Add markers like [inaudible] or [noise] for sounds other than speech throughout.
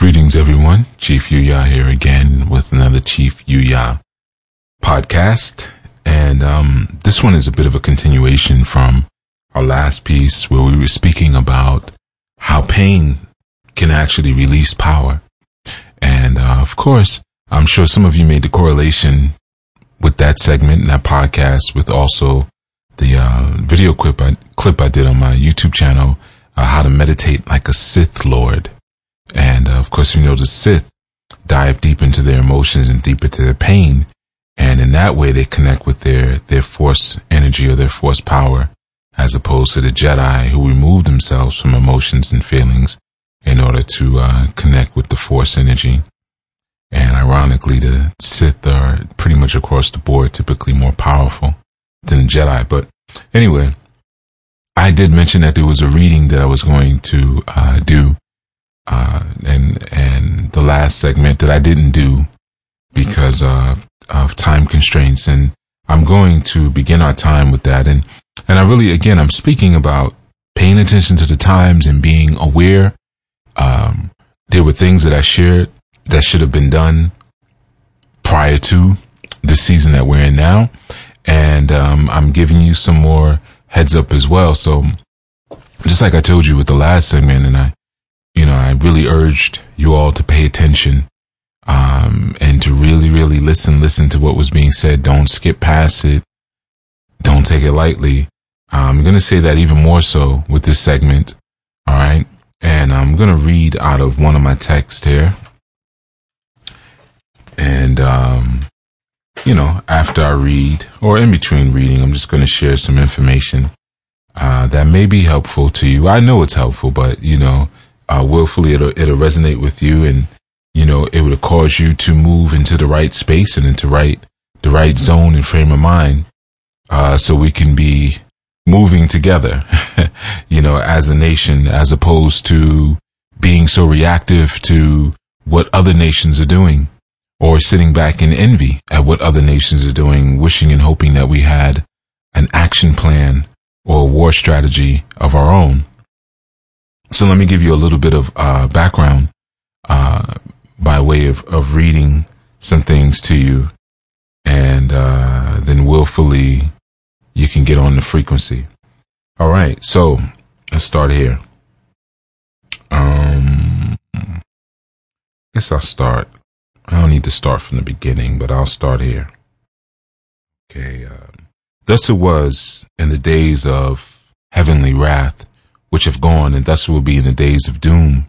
Greetings, everyone. Chief Yuya here again with another Chief Yuya podcast. And um, this one is a bit of a continuation from our last piece where we were speaking about how pain can actually release power. And uh, of course, I'm sure some of you made the correlation with that segment and that podcast with also the uh, video clip I, clip I did on my YouTube channel, uh, how to meditate like a Sith Lord. And uh, of course, you know, the Sith dive deep into their emotions and deep into their pain. And in that way, they connect with their, their force energy or their force power, as opposed to the Jedi who remove themselves from emotions and feelings in order to uh, connect with the force energy. And ironically, the Sith are pretty much across the board typically more powerful than the Jedi. But anyway, I did mention that there was a reading that I was going to uh, do uh, and and the last segment that I didn't do because uh, of time constraints, and I'm going to begin our time with that. And and I really, again, I'm speaking about paying attention to the times and being aware. Um, there were things that I shared that should have been done prior to the season that we're in now, and um, I'm giving you some more heads up as well. So, just like I told you with the last segment, and I you know, I really urged you all to pay attention um, and to really, really listen, listen to what was being said. Don't skip past it. Don't take it lightly. I'm going to say that even more so with this segment. All right. And I'm going to read out of one of my texts here. And, um, you know, after I read or in between reading, I'm just going to share some information, uh, that may be helpful to you. I know it's helpful, but you know, uh, willfully it'll, it'll resonate with you and, you know, it would cause you to move into the right space and into right, the right zone and frame of mind. Uh, so we can be moving together, [laughs] you know, as a nation, as opposed to being so reactive to what other nations are doing or sitting back in envy at what other nations are doing, wishing and hoping that we had an action plan or a war strategy of our own. So let me give you a little bit of uh, background uh, by way of, of reading some things to you, and uh, then willfully you can get on the frequency. All right, so let's start here. Um, I guess I'll start. I don't need to start from the beginning, but I'll start here. Okay. Um, thus it was in the days of heavenly wrath which have gone, and thus will be in the days of doom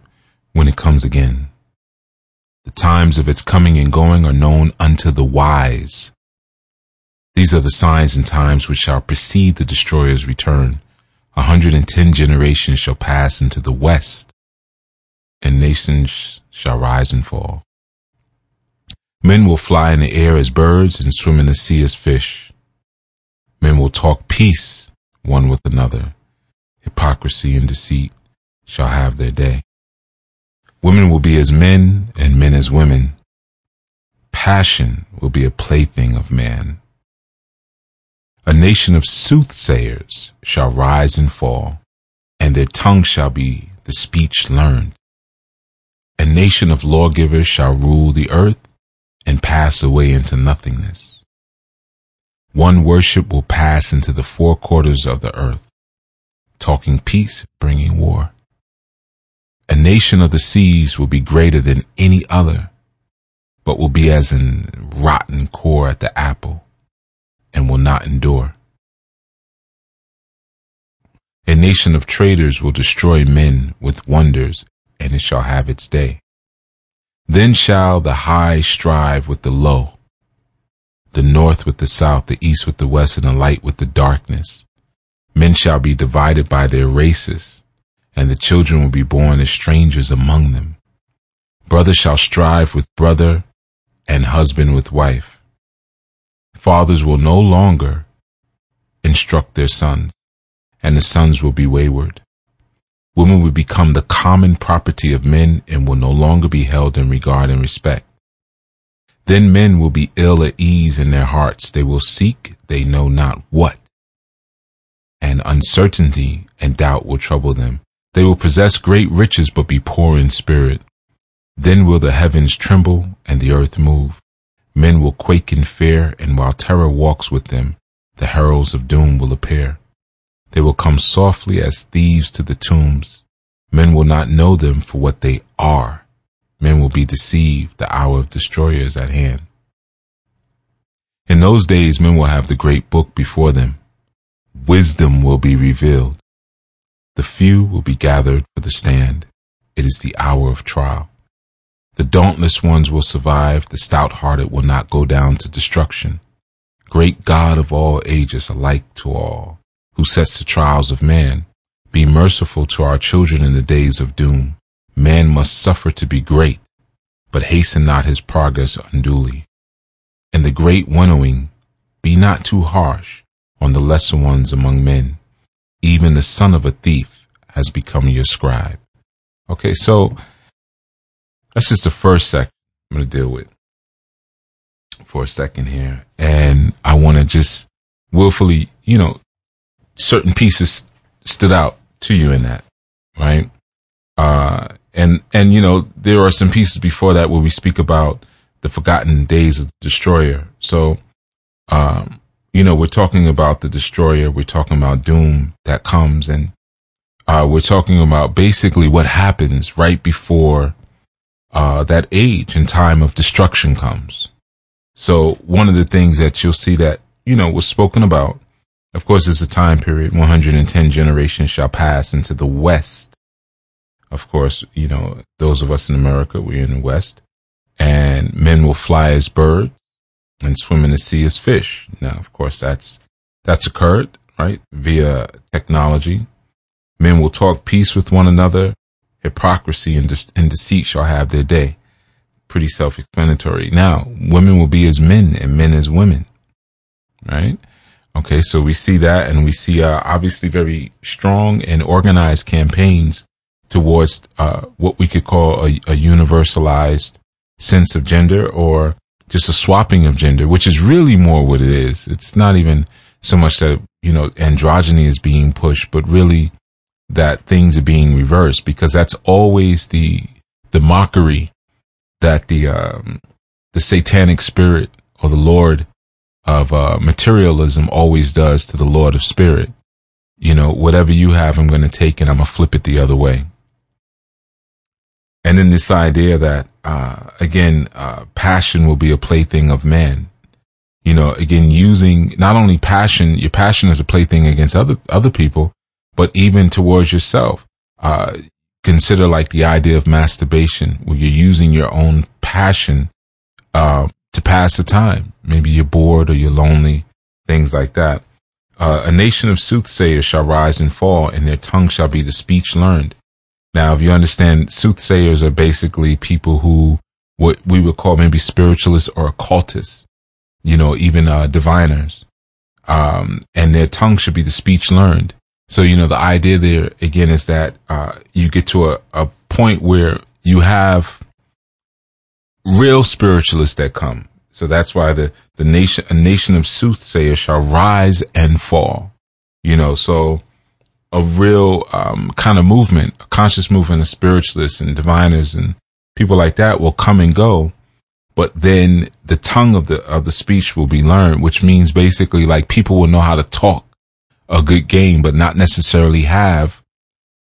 when it comes again. The times of its coming and going are known unto the wise. These are the signs and times which shall precede the destroyer's return. A hundred and ten generations shall pass into the west, and nations shall rise and fall. Men will fly in the air as birds and swim in the sea as fish. Men will talk peace one with another hypocrisy and deceit shall have their day. Women will be as men and men as women. Passion will be a plaything of man. A nation of soothsayers shall rise and fall, and their tongue shall be the speech learned. A nation of lawgivers shall rule the earth and pass away into nothingness. One worship will pass into the four quarters of the earth talking peace, bringing war. A nation of the seas will be greater than any other, but will be as an rotten core at the apple and will not endure. A nation of traitors will destroy men with wonders, and it shall have its day. Then shall the high strive with the low, the north with the south, the east with the west, and the light with the darkness. Men shall be divided by their races, and the children will be born as strangers among them. Brother shall strive with brother, and husband with wife. Fathers will no longer instruct their sons, and the sons will be wayward. Women will become the common property of men and will no longer be held in regard and respect. Then men will be ill at ease in their hearts. They will seek they know not what and uncertainty and doubt will trouble them. They will possess great riches but be poor in spirit. Then will the heavens tremble and the earth move. Men will quake in fear, and while terror walks with them, the heralds of doom will appear. They will come softly as thieves to the tombs. Men will not know them for what they are. Men will be deceived. The hour of destroyer is at hand. In those days, men will have the great book before them. Wisdom will be revealed. The few will be gathered for the stand. It is the hour of trial. The dauntless ones will survive. The stout hearted will not go down to destruction. Great God of all ages, alike to all, who sets the trials of man, be merciful to our children in the days of doom. Man must suffer to be great, but hasten not his progress unduly. In the great winnowing, be not too harsh on the lesser ones among men. Even the son of a thief has become your scribe. Okay, so that's just the first section I'm going to deal with for a second here. And I want to just willfully, you know, certain pieces stood out to you in that, right? Uh, and, and, you know, there are some pieces before that where we speak about the forgotten days of the destroyer. So, um, you know, we're talking about the destroyer. We're talking about doom that comes and, uh, we're talking about basically what happens right before, uh, that age and time of destruction comes. So one of the things that you'll see that, you know, was spoken about, of course, is a time period, 110 generations shall pass into the West. Of course, you know, those of us in America, we're in the West and men will fly as birds and swim in the sea as fish. Now, of course, that's, that's occurred, right? Via technology. Men will talk peace with one another. Hypocrisy and, de- and deceit shall have their day. Pretty self-explanatory. Now, women will be as men and men as women, right? Okay. So we see that and we see, uh, obviously very strong and organized campaigns towards, uh, what we could call a, a universalized sense of gender or just a swapping of gender, which is really more what it is. It's not even so much that, you know, androgyny is being pushed, but really that things are being reversed because that's always the, the mockery that the, um, the satanic spirit or the Lord of, uh, materialism always does to the Lord of spirit. You know, whatever you have, I'm going to take and I'm going to flip it the other way. And then this idea that, uh, again, uh, passion will be a plaything of man. You know, again, using not only passion, your passion is a plaything against other, other people, but even towards yourself. Uh, consider like the idea of masturbation where you're using your own passion, uh, to pass the time. Maybe you're bored or you're lonely, things like that. Uh, a nation of soothsayers shall rise and fall, and their tongue shall be the speech learned. Now, if you understand, soothsayers are basically people who what we would call maybe spiritualists or occultists, you know, even uh, diviners. Um, and their tongue should be the speech learned. So, you know, the idea there again is that uh, you get to a, a point where you have real spiritualists that come. So that's why the, the nation, a nation of soothsayers shall rise and fall. You know, so a real um, kind of movement, a conscious movement of spiritualists and diviners and people like that will come and go. But then the tongue of the of the speech will be learned, which means basically like people will know how to talk a good game, but not necessarily have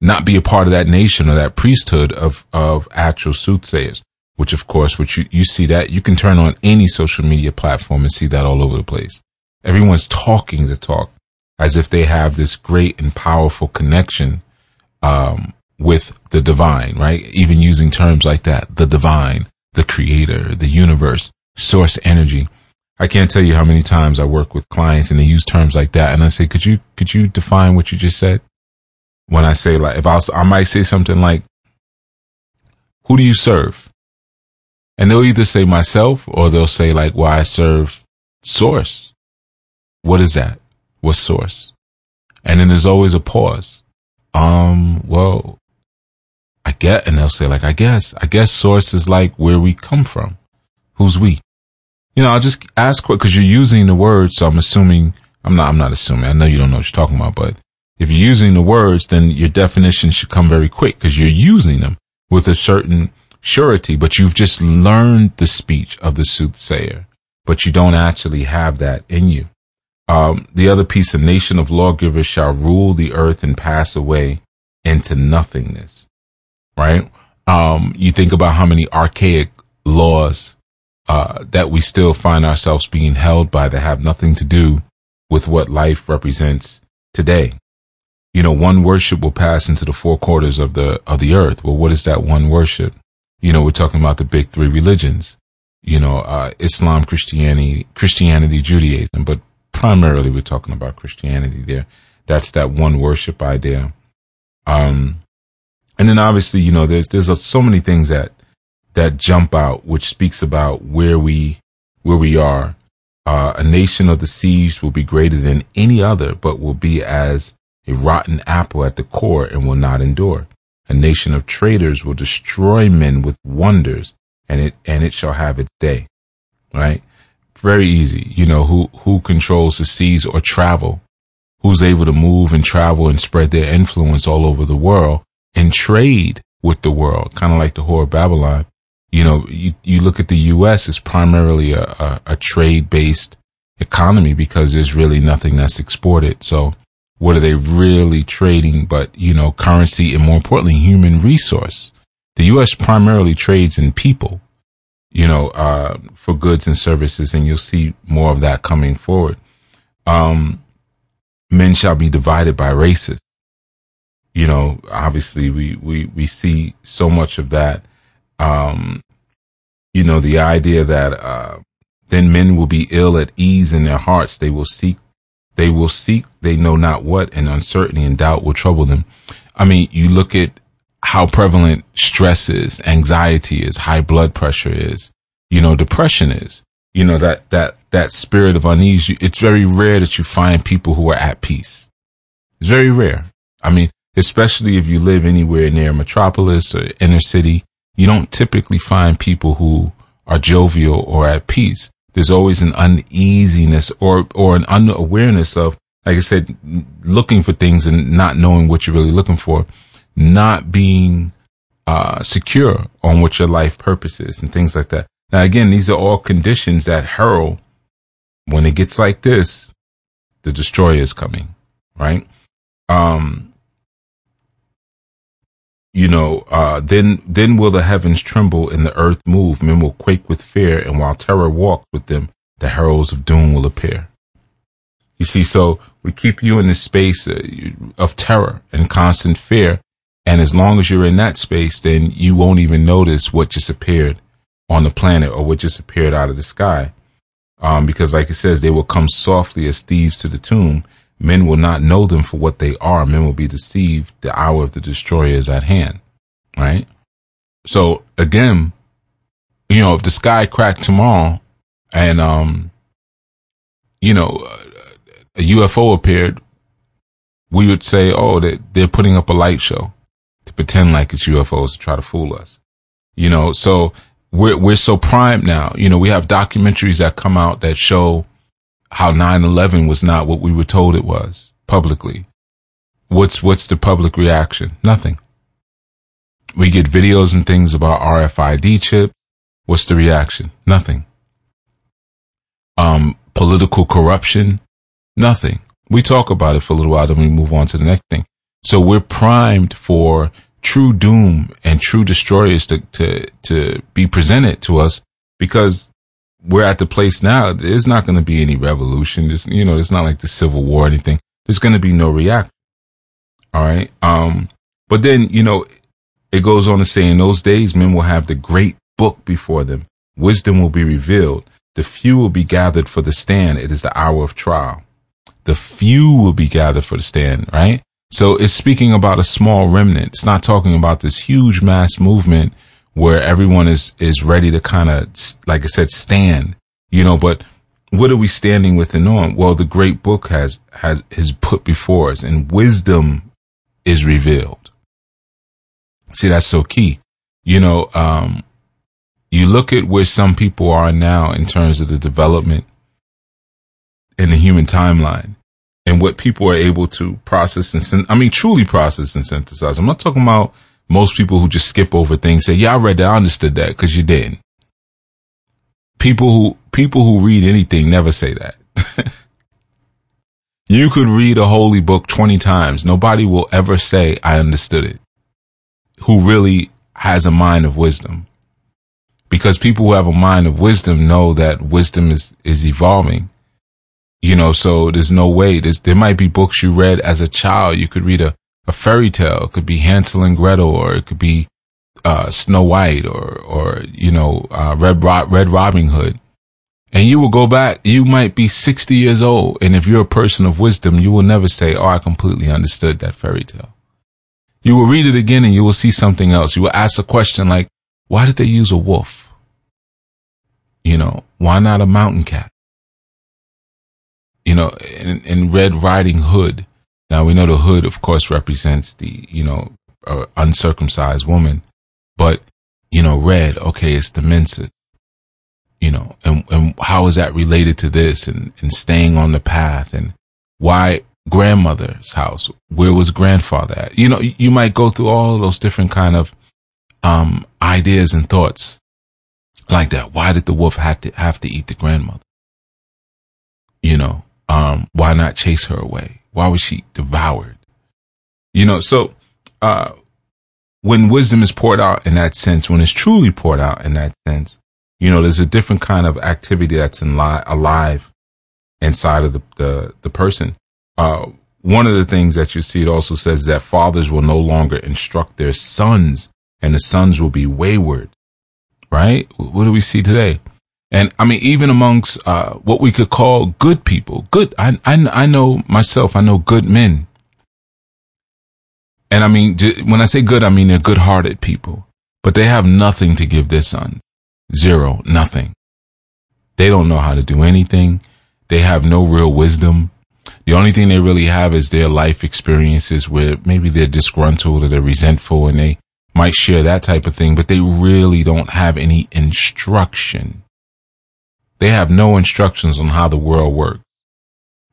not be a part of that nation or that priesthood of of actual soothsayers. Which of course, which you, you see that you can turn on any social media platform and see that all over the place. Everyone's talking the talk as if they have this great and powerful connection um, with the divine, right? Even using terms like that, the divine, the creator, the universe, source energy. I can't tell you how many times I work with clients and they use terms like that. And I say, could you, could you define what you just said? When I say like, if I, was, I might say something like, who do you serve? And they'll either say myself or they'll say like, well, I serve source. What is that? What source? And then there's always a pause. Um, well, I get, and they'll say like, I guess, I guess source is like where we come from. Who's we? You know, I'll just ask what, cause you're using the word. So I'm assuming, I'm not, I'm not assuming. I know you don't know what you're talking about, but if you're using the words, then your definition should come very quick because you're using them with a certain surety, but you've just learned the speech of the soothsayer, but you don't actually have that in you. Um, the other piece, a nation of lawgivers shall rule the earth and pass away into nothingness. Right? Um, you think about how many archaic laws uh, that we still find ourselves being held by that have nothing to do with what life represents today. You know, one worship will pass into the four quarters of the of the earth. Well, what is that one worship? You know, we're talking about the big three religions. You know, uh, Islam, Christianity, Christianity, Judaism, but primarily we're talking about Christianity there. That's that one worship idea. Um, and then obviously, you know, there's, there's a, so many things that, that jump out, which speaks about where we, where we are. Uh, a nation of the siege will be greater than any other, but will be as a rotten apple at the core and will not endure. A nation of traitors will destroy men with wonders and it, and it shall have its day. Right? Very easy. You know, who, who controls the seas or travel? Who's able to move and travel and spread their influence all over the world and trade with the world, kind of like the whore of Babylon. You know, you, you look at the U.S. as primarily a, a, a trade based economy because there's really nothing that's exported. So what are they really trading but, you know, currency and more importantly, human resource? The U.S. primarily trades in people you know, uh, for goods and services, and you'll see more of that coming forward. Um, men shall be divided by races. You know, obviously we, we, we see so much of that. Um, you know, the idea that, uh, then men will be ill at ease in their hearts. They will seek, they will seek, they know not what, and uncertainty and doubt will trouble them. I mean, you look at how prevalent stress is, anxiety is, high blood pressure is, you know, depression is, you know, that, that, that spirit of unease. It's very rare that you find people who are at peace. It's very rare. I mean, especially if you live anywhere near a metropolis or inner city, you don't typically find people who are jovial or at peace. There's always an uneasiness or, or an unawareness of, like I said, looking for things and not knowing what you're really looking for not being uh, secure on what your life purpose is and things like that. Now, again, these are all conditions that herald when it gets like this, the destroyer is coming, right? Um, you know, uh, then, then will the heavens tremble and the earth move. Men will quake with fear. And while terror walks with them, the heralds of doom will appear. You see, so we keep you in this space uh, of terror and constant fear and as long as you're in that space, then you won't even notice what just appeared on the planet or what just appeared out of the sky. Um, because like it says, they will come softly as thieves to the tomb. Men will not know them for what they are. Men will be deceived. The hour of the destroyer is at hand. Right. So again, you know, if the sky cracked tomorrow and, um, you know, a UFO appeared, we would say, oh, they're putting up a light show pretend like it's UFOs to try to fool us. You know, so we're, we're so primed now. You know, we have documentaries that come out that show how 9-11 was not what we were told it was publicly. What's, what's the public reaction? Nothing. We get videos and things about RFID chip. What's the reaction? Nothing. Um, political corruption? Nothing. We talk about it for a little while, then we move on to the next thing. So we're primed for true doom and true destroyers to, to, to be presented to us because we're at the place now. There's not going to be any revolution. There's, you know, it's not like the civil war or anything. There's going to be no reaction. All right. Um, but then, you know, it goes on to say in those days, men will have the great book before them. Wisdom will be revealed. The few will be gathered for the stand. It is the hour of trial. The few will be gathered for the stand, right? So it's speaking about a small remnant. It's not talking about this huge mass movement where everyone is, is ready to kind of, like I said, stand, you know, but what are we standing with and on? Well, the great book has, has, is put before us and wisdom is revealed. See, that's so key. You know, um, you look at where some people are now in terms of the development in the human timeline and what people are able to process and, I mean, truly process and synthesize. I'm not talking about most people who just skip over things say, yeah, I read that. I understood that because you didn't. People who, people who read anything never say that. [laughs] you could read a holy book 20 times. Nobody will ever say, I understood it. Who really has a mind of wisdom. Because people who have a mind of wisdom know that wisdom is, is evolving. You know, so there's no way there's, there might be books you read as a child. You could read a, a fairy tale. It could be Hansel and Gretel or it could be, uh, Snow White or, or, you know, uh, Red, Red Robin Hood. And you will go back, you might be 60 years old. And if you're a person of wisdom, you will never say, Oh, I completely understood that fairy tale. You will read it again and you will see something else. You will ask a question like, why did they use a wolf? You know, why not a mountain cat? You know, in, in Red Riding Hood. Now we know the hood, of course, represents the, you know, uh, uncircumcised woman, but, you know, red, okay, it's the menses you know, and, and how is that related to this and, and staying on the path and why grandmother's house? Where was grandfather at? You know, you might go through all those different kind of, um, ideas and thoughts like that. Why did the wolf have to, have to eat the grandmother? You know, um, why not chase her away? Why was she devoured? You know, so, uh, when wisdom is poured out in that sense, when it's truly poured out in that sense, you know, there's a different kind of activity that's in li- alive inside of the, the, the person. Uh, one of the things that you see, it also says that fathers will no longer instruct their sons and the sons will be wayward, right? What do we see today? And I mean, even amongst, uh, what we could call good people, good, I, I, I know myself, I know good men. And I mean, when I say good, I mean they're good hearted people, but they have nothing to give their son. Zero, nothing. They don't know how to do anything. They have no real wisdom. The only thing they really have is their life experiences where maybe they're disgruntled or they're resentful and they might share that type of thing, but they really don't have any instruction. They have no instructions on how the world works,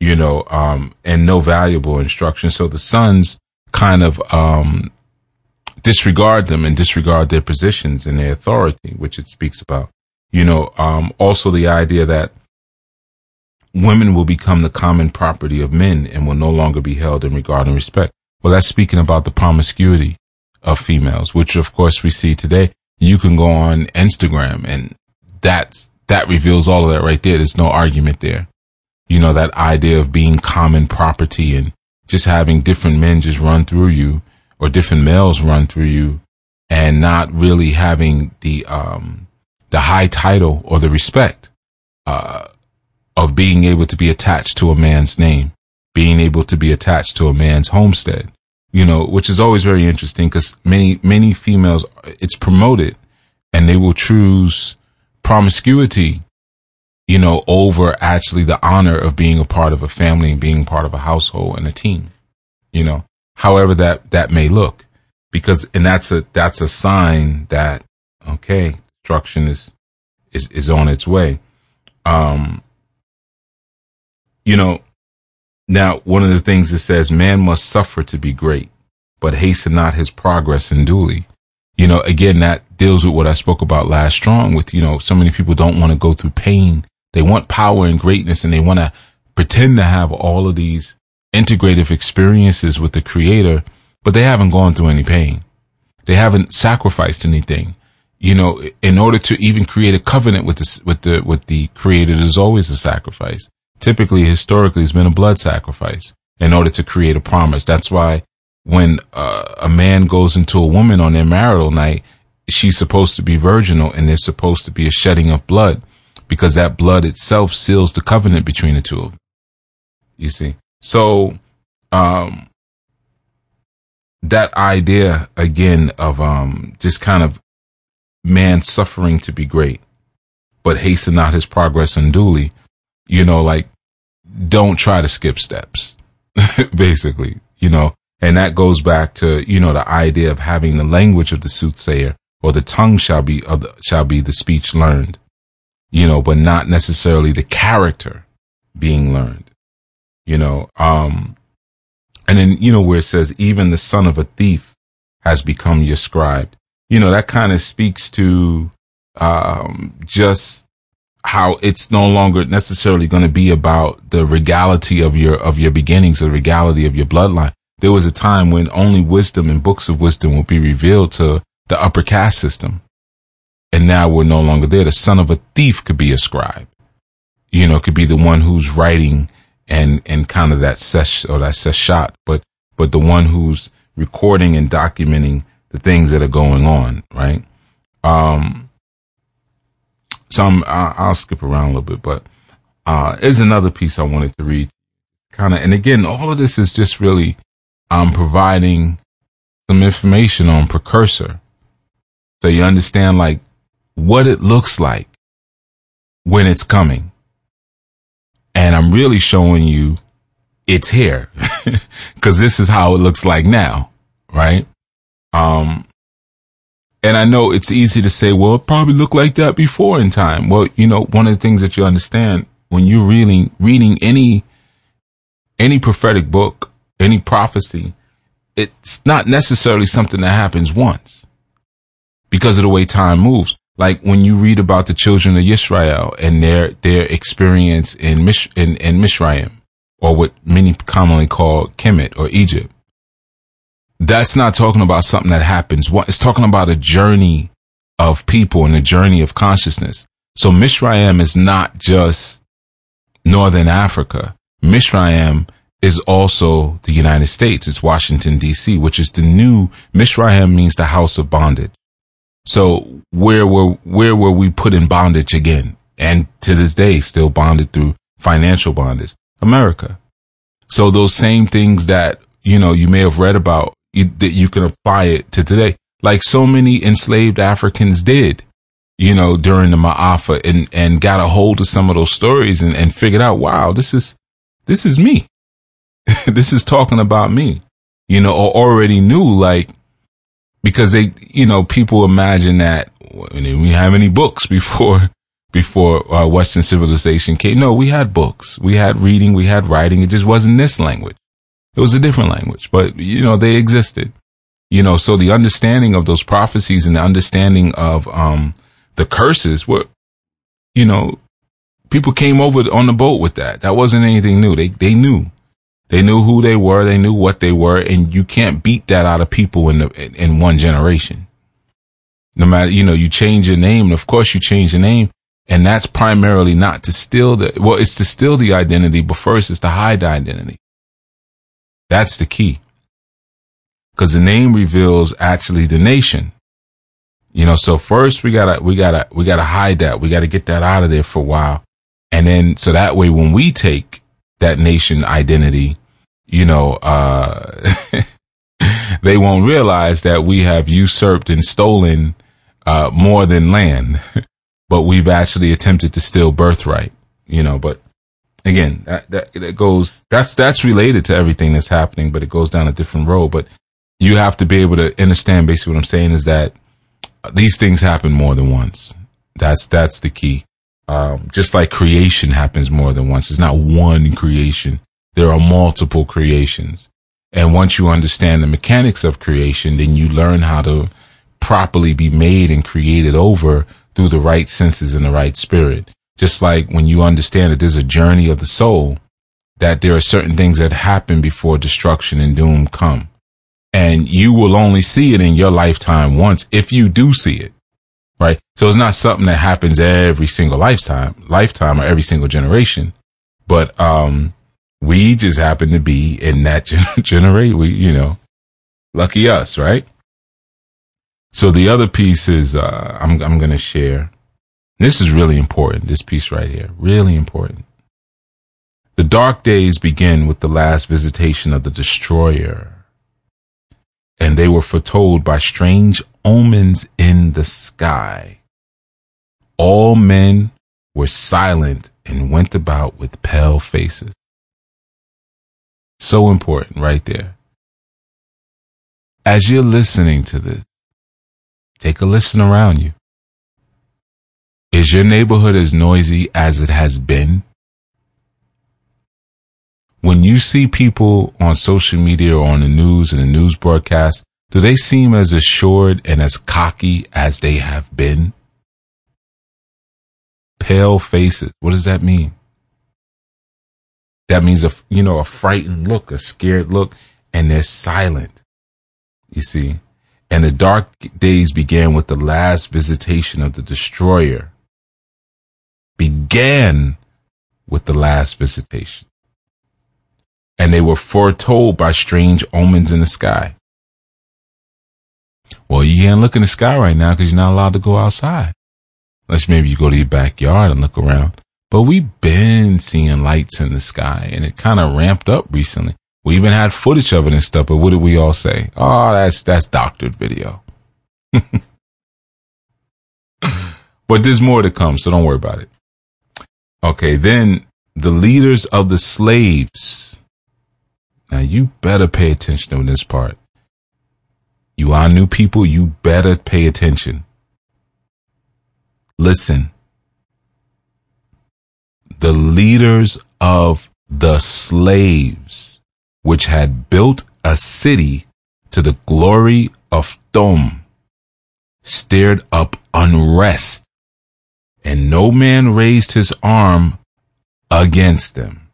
you know, um, and no valuable instruction. So the sons kind of, um, disregard them and disregard their positions and their authority, which it speaks about. You know, um, also the idea that women will become the common property of men and will no longer be held in regard and respect. Well, that's speaking about the promiscuity of females, which of course we see today. You can go on Instagram and that's, that reveals all of that right there. There's no argument there. You know, that idea of being common property and just having different men just run through you or different males run through you and not really having the, um, the high title or the respect, uh, of being able to be attached to a man's name, being able to be attached to a man's homestead, you know, which is always very interesting because many, many females, it's promoted and they will choose promiscuity, you know, over actually the honor of being a part of a family and being part of a household and a team, you know however that, that may look. Because, and that's a, that's a sign that, okay, destruction is, is, is on its way. Um, you know, now one of the things it says, man must suffer to be great, but hasten not his progress unduly. You know, again, that deals with what I spoke about last strong with, you know, so many people don't want to go through pain. They want power and greatness and they want to pretend to have all of these integrative experiences with the creator, but they haven't gone through any pain. They haven't sacrificed anything. You know, in order to even create a covenant with the, with the, with the creator, there's always a sacrifice. Typically, historically, it's been a blood sacrifice in order to create a promise. That's why when uh, a man goes into a woman on their marital night, she's supposed to be virginal and there's supposed to be a shedding of blood because that blood itself seals the covenant between the two of them. You see? So, um, that idea again of, um, just kind of man suffering to be great, but hasten not his progress unduly, you know, like don't try to skip steps, [laughs] basically, you know, and that goes back to, you know, the idea of having the language of the soothsayer or the tongue shall be, the, shall be the speech learned, you know, but not necessarily the character being learned you know, um, and then, you know, where it says, even the son of a thief has become your scribe. You know, that kind of speaks to, um, just how it's no longer necessarily going to be about the regality of your, of your beginnings, the regality of your bloodline. There was a time when only wisdom and books of wisdom would be revealed to the upper caste system. And now we're no longer there. The son of a thief could be a scribe. You know, could be the one who's writing and, and kind of that sesh or that shot, but, but the one who's recording and documenting the things that are going on, right? Um, so I'm, I'll skip around a little bit, but, uh, there's another piece I wanted to read kind of, and again, all of this is just really, um, providing some information on precursor. So you understand like what it looks like when it's coming. And I'm really showing you it's here [laughs] because this is how it looks like now. Right. Um, and I know it's easy to say, well, it probably looked like that before in time. Well, you know, one of the things that you understand when you're reading, reading any, any prophetic book, any prophecy, it's not necessarily something that happens once because of the way time moves. Like when you read about the children of Israel and their, their experience in Mish, in, in Mishraim, or what many commonly call Kemet or Egypt. That's not talking about something that happens. It's talking about a journey of people and a journey of consciousness. So Mishraim is not just Northern Africa. Mishraim is also the United States. It's Washington DC, which is the new Mishraim means the house of bondage. So where were, where were we put in bondage again? And to this day, still bonded through financial bondage, America. So those same things that, you know, you may have read about you, that you can apply it to today, like so many enslaved Africans did, you know, during the Ma'afa and, and got a hold of some of those stories and, and figured out, wow, this is, this is me. [laughs] this is talking about me, you know, or already knew like, because they, you know, people imagine that we have any books before, [laughs] before uh, Western civilization came. No, we had books. We had reading. We had writing. It just wasn't this language. It was a different language, but you know, they existed, you know, so the understanding of those prophecies and the understanding of, um, the curses were, you know, people came over on the boat with that. That wasn't anything new. They, they knew. They knew who they were. They knew what they were. And you can't beat that out of people in the, in one generation. No matter, you know, you change your name. And Of course you change the name. And that's primarily not to steal the, well, it's to steal the identity, but first it's to hide the identity. That's the key. Cause the name reveals actually the nation. You know, so first we gotta, we gotta, we gotta hide that. We gotta get that out of there for a while. And then, so that way when we take that nation identity, you know, uh, [laughs] they won't realize that we have usurped and stolen, uh, more than land, [laughs] but we've actually attempted to steal birthright, you know, but again, that, that, that goes, that's, that's related to everything that's happening, but it goes down a different road. But you have to be able to understand basically what I'm saying is that these things happen more than once. That's, that's the key. Um, just like creation happens more than once. It's not one creation. There are multiple creations. And once you understand the mechanics of creation, then you learn how to properly be made and created over through the right senses and the right spirit. Just like when you understand that there's a journey of the soul, that there are certain things that happen before destruction and doom come. And you will only see it in your lifetime once if you do see it right? So it's not something that happens every single lifetime, lifetime or every single generation. But, um, we just happen to be in that [laughs] generation. We, you know, lucky us, right? So the other piece is, uh, I'm, I'm going to share. This is really important. This piece right here, really important. The dark days begin with the last visitation of the destroyer and they were foretold by strange omens in the sky. All men were silent and went about with pale faces. So important right there. As you're listening to this, take a listen around you. Is your neighborhood as noisy as it has been? When you see people on social media or on the news and the news broadcast do they seem as assured and as cocky as they have been? Pale faces. What does that mean? That means a, you know, a frightened look, a scared look, and they're silent. You see? And the dark days began with the last visitation of the destroyer. Began with the last visitation. And they were foretold by strange omens in the sky. Well, you can't look in the sky right now because you're not allowed to go outside. Unless maybe you go to your backyard and look around. But we've been seeing lights in the sky and it kind of ramped up recently. We even had footage of it and stuff, but what did we all say? Oh, that's, that's doctored video. [laughs] but there's more to come, so don't worry about it. Okay, then the leaders of the slaves. Now you better pay attention to this part. You are new people, you better pay attention. Listen. The leaders of the slaves, which had built a city to the glory of Thom, stirred up unrest, and no man raised his arm against them.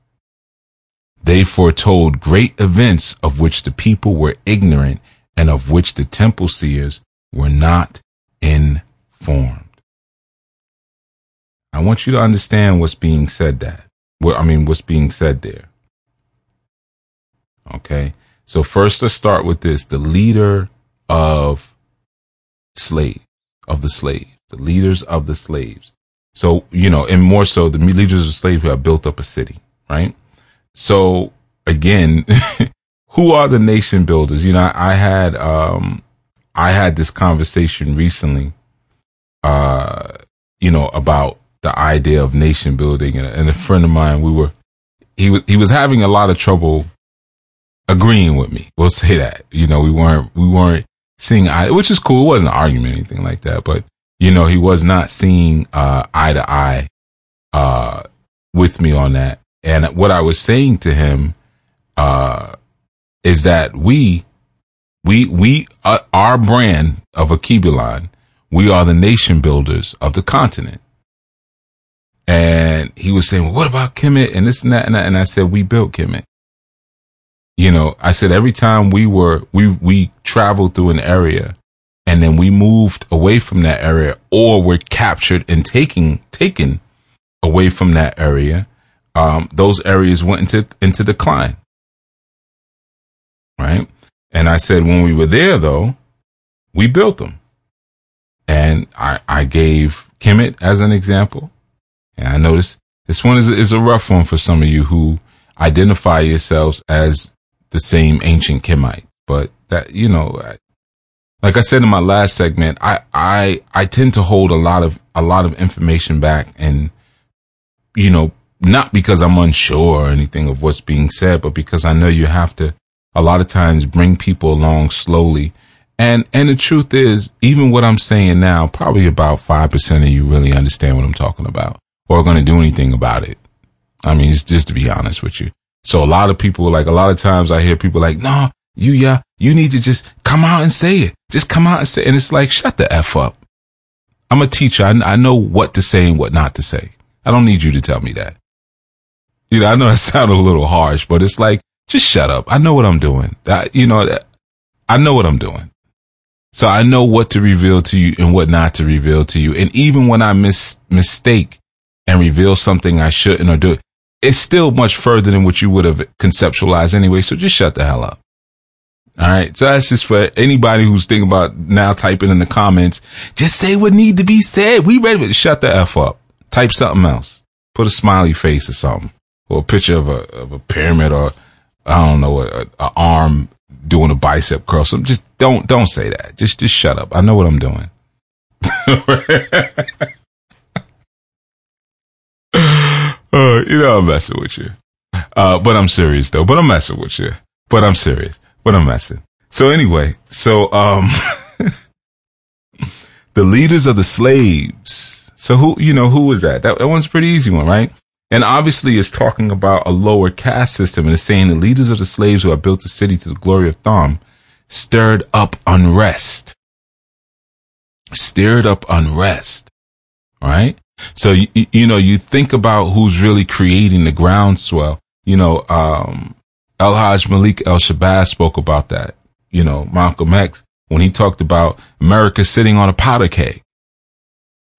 They foretold great events of which the people were ignorant and of which the temple seers were not informed. I want you to understand what's being said that. Well, I mean, what's being said there. Okay. So first let's start with this. The leader of slaves, of the slaves, the leaders of the slaves. So, you know, and more so the leaders of slaves who have built up a city, right? So again, [laughs] who are the nation builders? You know, I had, um, I had this conversation recently, uh, you know, about the idea of nation building and, and a friend of mine, we were, he was, he was having a lot of trouble agreeing with me. We'll [laughs] say that, you know, we weren't, we weren't seeing eye, which is cool. It wasn't an argument anything like that, but you know, he was not seeing, uh, eye to eye, uh, with me on that. And what I was saying to him, uh, is that we, we, we, uh, our brand of Akibulan, we are the nation builders of the continent. And he was saying, well, what about Kemet and this and that and that? And I said, we built Kemet. You know, I said every time we were, we, we traveled through an area and then we moved away from that area or were captured and taken, taken away from that area. Um, those areas went into, into decline right? And I said, when we were there though, we built them. And I, I gave Kemet as an example. And I noticed this one is, is a rough one for some of you who identify yourselves as the same ancient Kemite. But that, you know, like I said in my last segment, I, I, I tend to hold a lot of, a lot of information back and, you know, not because I'm unsure or anything of what's being said, but because I know you have to a lot of times bring people along slowly. And, and the truth is, even what I'm saying now, probably about 5% of you really understand what I'm talking about or are going to do anything about it. I mean, it's just to be honest with you. So a lot of people, like a lot of times I hear people like, no, you, yeah, you need to just come out and say it. Just come out and say it. And it's like, shut the F up. I'm a teacher. I, I know what to say and what not to say. I don't need you to tell me that. You know, I know [laughs] sounded a little harsh, but it's like, just shut up. I know what I'm doing. I, you know, I know what I'm doing. So I know what to reveal to you and what not to reveal to you. And even when I mis- mistake and reveal something I shouldn't or do, it's still much further than what you would have conceptualized anyway. So just shut the hell up. All right. So that's just for anybody who's thinking about now typing in the comments. Just say what need to be said. We ready to shut the F up. Type something else. Put a smiley face or something or a picture of a, of a pyramid or I don't know, a, a arm doing a bicep curl. So just don't, don't say that. Just, just shut up. I know what I'm doing. [laughs] uh, you know, I'm messing with you. Uh, but I'm serious though, but I'm messing with you, but I'm serious, but I'm messing. So anyway, so, um, [laughs] the leaders of the slaves. So who, you know, who was that? That, that one's pretty easy one, right? And obviously it's talking about a lower caste system and it's saying the leaders of the slaves who have built the city to the glory of Thom stirred up unrest. Stirred up unrest. Right? So, you, you know, you think about who's really creating the groundswell. You know, um, El Hajj Malik El Shabazz spoke about that. You know, Malcolm X, when he talked about America sitting on a powder keg.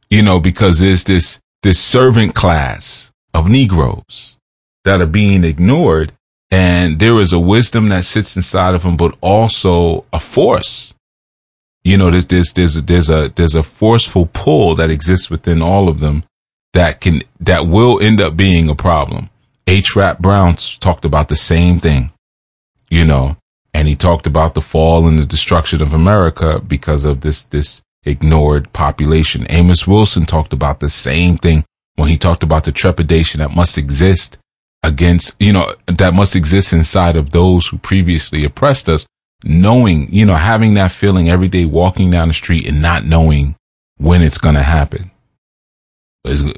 You know, because there's this, this servant class of Negroes that are being ignored. And there is a wisdom that sits inside of them, but also a force. You know, there's, there's, there's, a, there's a, there's a forceful pull that exists within all of them that can, that will end up being a problem. H. Rap Brown talked about the same thing, you know, and he talked about the fall and the destruction of America because of this, this ignored population. Amos Wilson talked about the same thing when he talked about the trepidation that must exist against, you know, that must exist inside of those who previously oppressed us, knowing, you know, having that feeling every day walking down the street and not knowing when it's going to happen.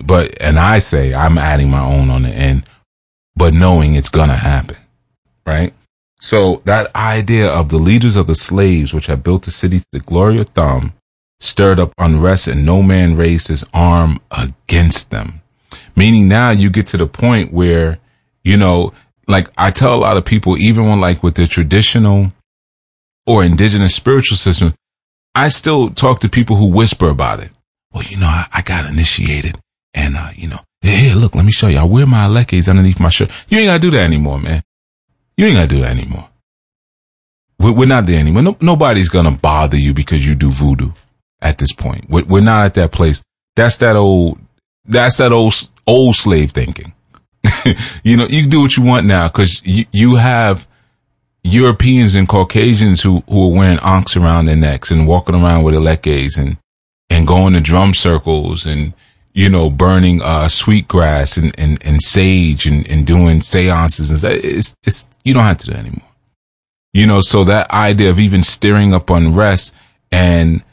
But, and I say, I'm adding my own on the end but knowing it's going to happen. Right. So that idea of the leaders of the slaves, which have built the city to the glory of Thom, stirred up unrest and no man raised his arm against them. Meaning now you get to the point where, you know, like I tell a lot of people, even when like with the traditional or indigenous spiritual system, I still talk to people who whisper about it. Well, you know, I, I got initiated and, uh, you know, Hey, look, let me show you. I wear my lekes underneath my shirt. You ain't gotta do that anymore, man. You ain't gotta do that anymore. We're, we're not there anymore. No, nobody's gonna bother you because you do voodoo at this point. We're, not at that place. That's that old, that's that old, old slave thinking. [laughs] you know, you can do what you want now because you, you have Europeans and Caucasians who, who are wearing ankhs around their necks and walking around with lekes and, and going to drum circles and, you know, burning uh, sweetgrass and, and, and sage and, and doing seances and it's it's you don't have to do that anymore. You know, so that idea of even stirring up unrest and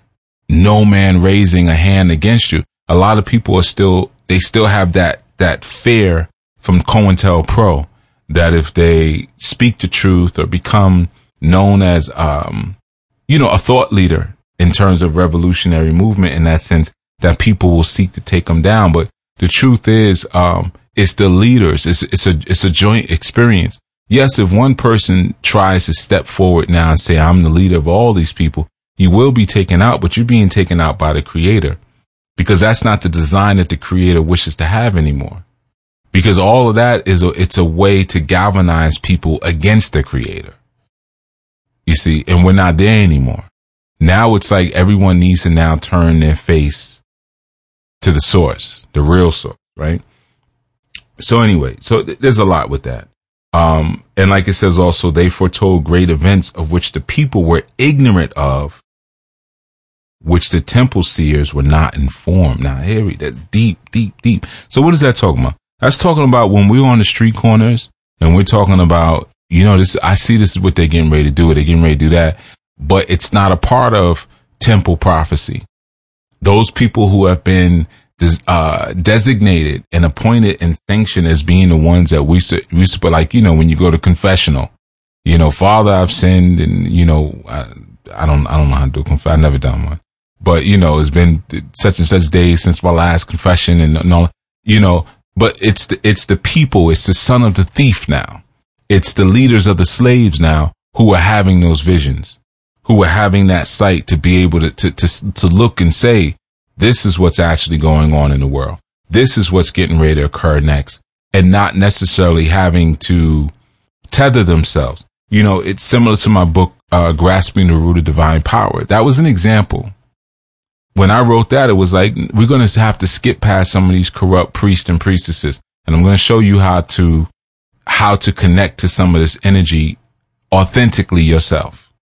no man raising a hand against you, a lot of people are still they still have that that fear from COINTELPRO that if they speak the truth or become known as um, you know, a thought leader in terms of revolutionary movement in that sense, that people will seek to take them down. But the truth is, um, it's the leaders. It's, it's a, it's a joint experience. Yes, if one person tries to step forward now and say, I'm the leader of all these people, you will be taken out, but you're being taken out by the creator because that's not the design that the creator wishes to have anymore. Because all of that is a, it's a way to galvanize people against the creator. You see, and we're not there anymore. Now it's like everyone needs to now turn their face to the source, the real source, right? So anyway, so th- there's a lot with that. Um, and like it says also, they foretold great events of which the people were ignorant of, which the temple seers were not informed. Now, here that's deep, deep, deep. So what is that talking about? That's talking about when we're on the street corners and we're talking about, you know, this, I see this is what they're getting ready to do. They're getting ready to do that, but it's not a part of temple prophecy those people who have been uh, designated and appointed and sanctioned as being the ones that we we but like you know when you go to confessional, you know, Father, I've sinned, and you know, I, I don't I don't know how to do confess. I've never done one, but you know, it's been such and such days since my last confession, and, and all you know. But it's the it's the people, it's the son of the thief now, it's the leaders of the slaves now who are having those visions who are having that sight to be able to, to, to, to look and say, this is what's actually going on in the world. This is what's getting ready to occur next and not necessarily having to tether themselves. You know, it's similar to my book, uh, Grasping the Root of Divine Power. That was an example. When I wrote that, it was like, we're going to have to skip past some of these corrupt priests and priestesses. And I'm going to show you how to, how to connect to some of this energy authentically yourself.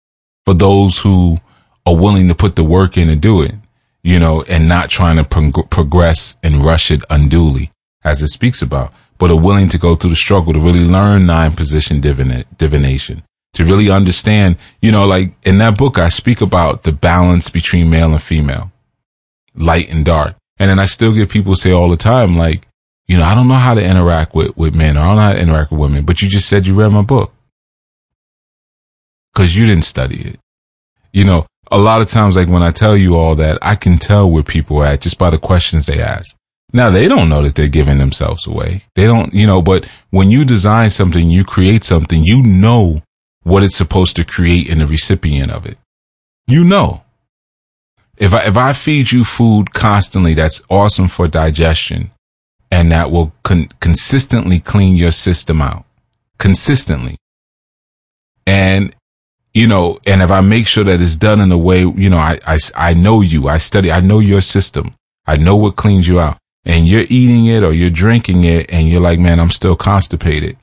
For those who are willing to put the work in and do it, you know, and not trying to prog- progress and rush it unduly as it speaks about, but are willing to go through the struggle to really learn nine position divina- divination, to really understand, you know, like in that book, I speak about the balance between male and female, light and dark. And then I still get people say all the time, like, you know, I don't know how to interact with, with men or I don't know how to interact with women, but you just said you read my book because you didn't study it. You know, a lot of times, like when I tell you all that, I can tell where people are at just by the questions they ask. Now they don't know that they're giving themselves away. They don't, you know, but when you design something, you create something, you know what it's supposed to create in the recipient of it. You know. If I, if I feed you food constantly, that's awesome for digestion and that will con- consistently clean your system out consistently. And, you know, and if I make sure that it's done in a way, you know, I, I, I know you, I study, I know your system. I know what cleans you out and you're eating it or you're drinking it and you're like, man, I'm still constipated.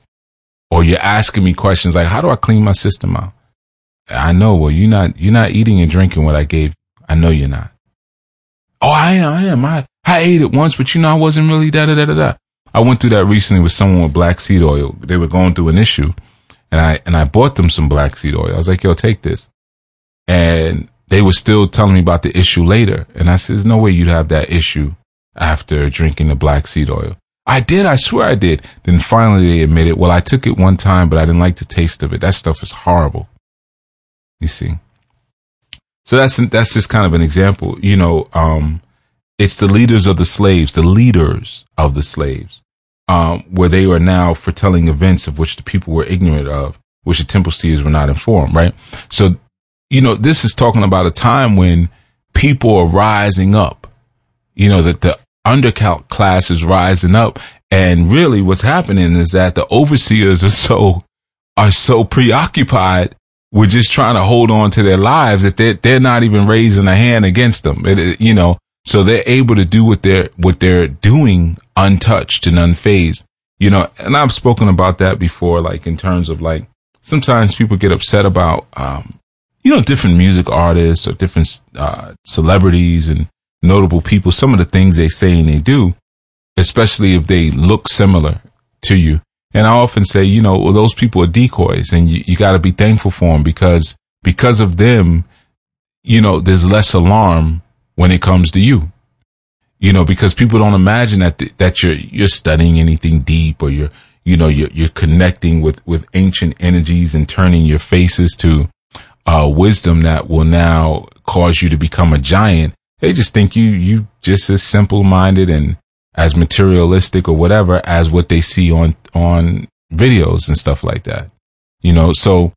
Or you're asking me questions like, how do I clean my system out? I know, well, you're not, you're not eating and drinking what I gave. I know you're not. Oh, I am, I am. I, I ate it once, but you know, I wasn't really da da da da da. I went through that recently with someone with black seed oil. They were going through an issue and I, and I bought them some black seed oil. I was like, yo, take this. And they were still telling me about the issue later. And I said, there's no way you'd have that issue after drinking the black seed oil. I did. I swear I did. Then finally they admitted, well, I took it one time, but I didn't like the taste of it. That stuff is horrible. You see? So that's, that's just kind of an example. You know, um, it's the leaders of the slaves, the leaders of the slaves, um, where they are now foretelling events of which the people were ignorant of, which the temple seers were not informed, right? So, you know, this is talking about a time when people are rising up, you know, that the undercount class is rising up. And really what's happening is that the overseers are so, are so preoccupied with just trying to hold on to their lives that they're, they're not even raising a hand against them. It, you know, so they're able to do what they're, what they're doing untouched and unfazed, you know, and I've spoken about that before, like in terms of like, sometimes people get upset about, um, you know, different music artists or different, uh, celebrities and notable people, some of the things they say and they do, especially if they look similar to you. And I often say, you know, well, those people are decoys and you, you got to be thankful for them because, because of them, you know, there's less alarm when it comes to you. You know, because people don't imagine that, th- that you're, you're studying anything deep or you're, you know, you're, you're connecting with, with ancient energies and turning your faces to, uh, wisdom that will now cause you to become a giant they just think you, you just as simple minded and as materialistic or whatever as what they see on, on videos and stuff like that. You know, so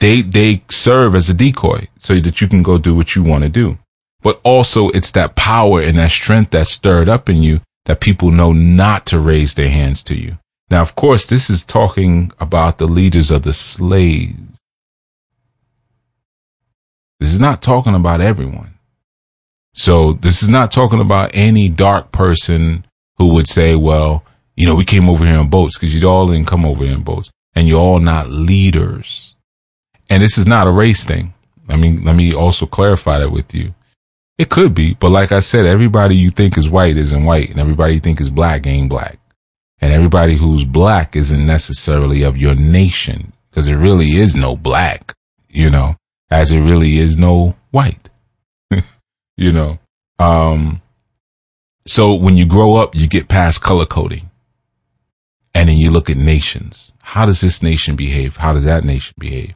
they, they serve as a decoy so that you can go do what you want to do. But also it's that power and that strength that's stirred up in you that people know not to raise their hands to you. Now, of course, this is talking about the leaders of the slaves. This is not talking about everyone. So this is not talking about any dark person who would say, well, you know, we came over here in boats because you all didn't come over here in boats and you're all not leaders. And this is not a race thing. I mean, let me also clarify that with you. It could be, but like I said, everybody you think is white isn't white and everybody you think is black ain't black. And everybody who's black isn't necessarily of your nation because there really is no black, you know, as it really is no white [laughs] you know. Um, so when you grow up, you get past color coding and then you look at nations. How does this nation behave? How does that nation behave?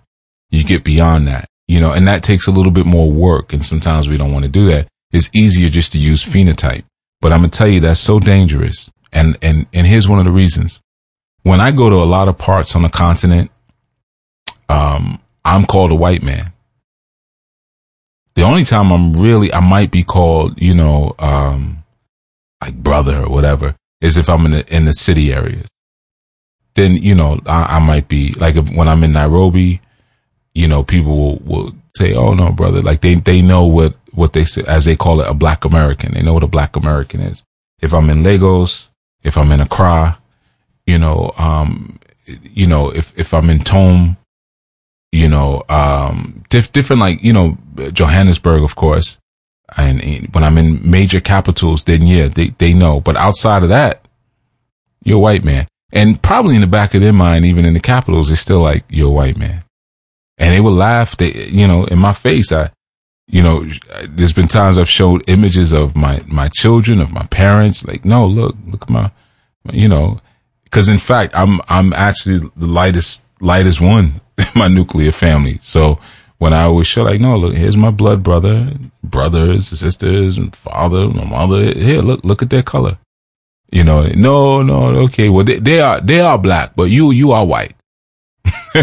You get beyond that, you know, and that takes a little bit more work. And sometimes we don't want to do that. It's easier just to use phenotype, but I'm going to tell you that's so dangerous. And, and, and here's one of the reasons. When I go to a lot of parts on the continent, um, I'm called a white man. The only time I'm really, I might be called, you know, um, like brother or whatever is if I'm in the, in the city areas. Then, you know, I, I might be like if, when I'm in Nairobi, you know, people will, will say, Oh no, brother. Like they, they know what, what they say, as they call it, a black American. They know what a black American is. If I'm in Lagos, if I'm in Accra, you know, um, you know, if, if I'm in Tome, you know, um, diff- different, like, you know, Johannesburg, of course. And, when I'm in major capitals, then yeah, they, they know. But outside of that, you're a white man. And probably in the back of their mind, even in the capitals, they're still like, you're a white man. And they will laugh, they, you know, in my face. I, you know, there's been times I've showed images of my, my children, of my parents. Like, no, look, look at my, you know, cause in fact, I'm, I'm actually the lightest, lightest one [laughs] in my nuclear family. So when I always show like, no, look, here's my blood brother, brothers, sisters, and father, my mother. Here, look, look at their color. You know, no, no, okay. Well, they, they are, they are black, but you, you are white. [laughs]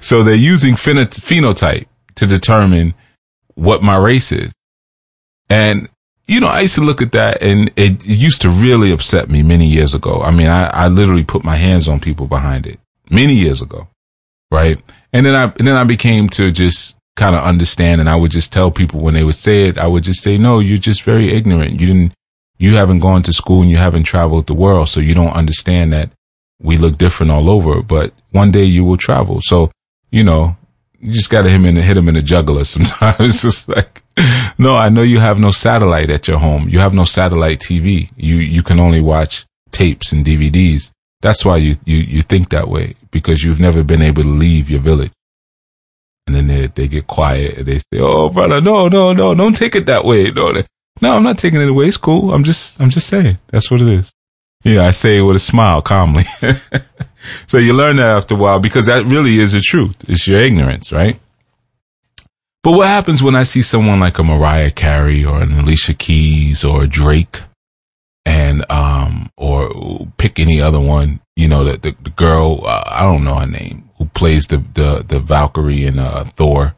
so they're using phenotype to determine what my race is. And, you know, I used to look at that and it, it used to really upset me many years ago. I mean, I, I literally put my hands on people behind it many years ago. Right. And then I, and then I became to just kind of understand and I would just tell people when they would say it, I would just say, no, you're just very ignorant. You didn't, you haven't gone to school and you haven't traveled the world. So you don't understand that we look different all over, but one day you will travel. So, you know, you just got to hit him in the, hit him in the jugular [laughs] sometimes. it's just like, no, I know you have no satellite at your home. You have no satellite TV. You, you can only watch tapes and DVDs. That's why you, you, you think that way because you've never been able to leave your village. And then they, they get quiet and they say, Oh, brother, no, no, no, don't take it that way. No, they, no, I'm not taking it away. It's cool. I'm just, I'm just saying that's what it is. Yeah, I say it with a smile calmly. [laughs] so you learn that after a while because that really is the truth. It's your ignorance, right? But what happens when I see someone like a Mariah Carey or an Alicia Keys or a Drake and, um, or pick any other one, you know, the, the, the girl, uh, I don't know her name, who plays the, the, the Valkyrie in, uh, Thor.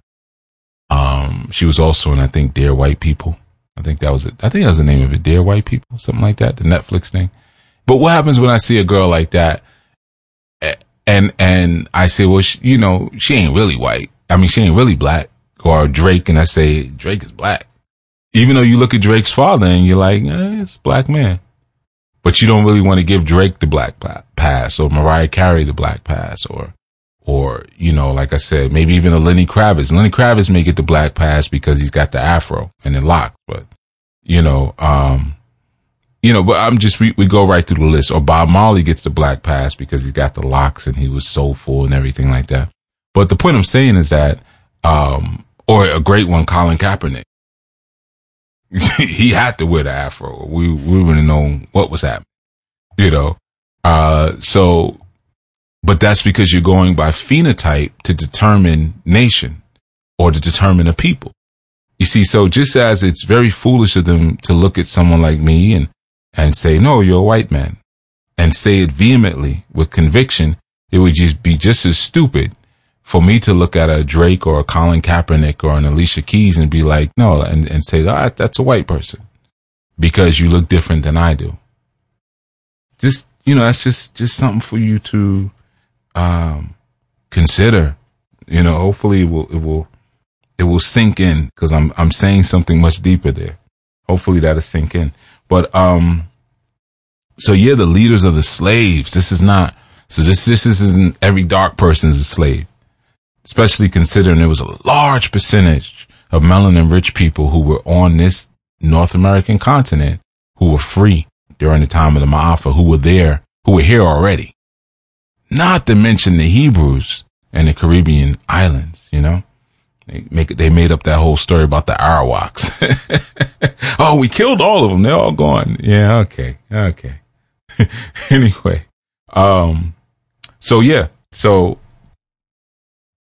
Um, she was also in, I think, Dear White People. I think that was it. I think that was the name of it. Dear White People, something like that. The Netflix thing. But what happens when I see a girl like that and, and I say, well, she, you know, she ain't really white. I mean, she ain't really black or Drake. And I say, Drake is black. Even though you look at Drake's father and you're like, eh, it's black man. But you don't really want to give Drake the black pass or Mariah Carey the black pass or, or, you know, like I said, maybe even a Lenny Kravitz. Lenny Kravitz may get the black pass because he's got the afro and the locks, but, you know, um, you know, but I'm just, we, we go right through the list. Or Bob Marley gets the black pass because he's got the locks and he was soulful and everything like that. But the point I'm saying is that, um, or a great one, Colin Kaepernick. [laughs] he had to wear the afro. We, we wouldn't know what was happening, you know? Uh, so, but that's because you're going by phenotype to determine nation or to determine a people. You see, so just as it's very foolish of them to look at someone like me and and say, no, you're a white man and say it vehemently with conviction, it would just be just as stupid for me to look at a Drake or a Colin Kaepernick or an Alicia Keys and be like, no, and, and say, ah, that's a white person because you look different than I do. Just, you know, that's just, just something for you to, um, consider, you know, hopefully it will, it will, it will sink in because I'm, I'm saying something much deeper there. Hopefully that'll sink in. But, um, so you're the leaders of the slaves. This is not, so this, this, this isn't every dark person is a slave, especially considering there was a large percentage of melanin rich people who were on this North American continent who were free during the time of the Ma'afa, who were there, who were here already. Not to mention the Hebrews and the Caribbean islands, you know? They make they made up that whole story about the Arawaks. [laughs] oh, we killed all of them. They're all gone. Yeah. Okay. Okay. [laughs] anyway, um, so yeah, so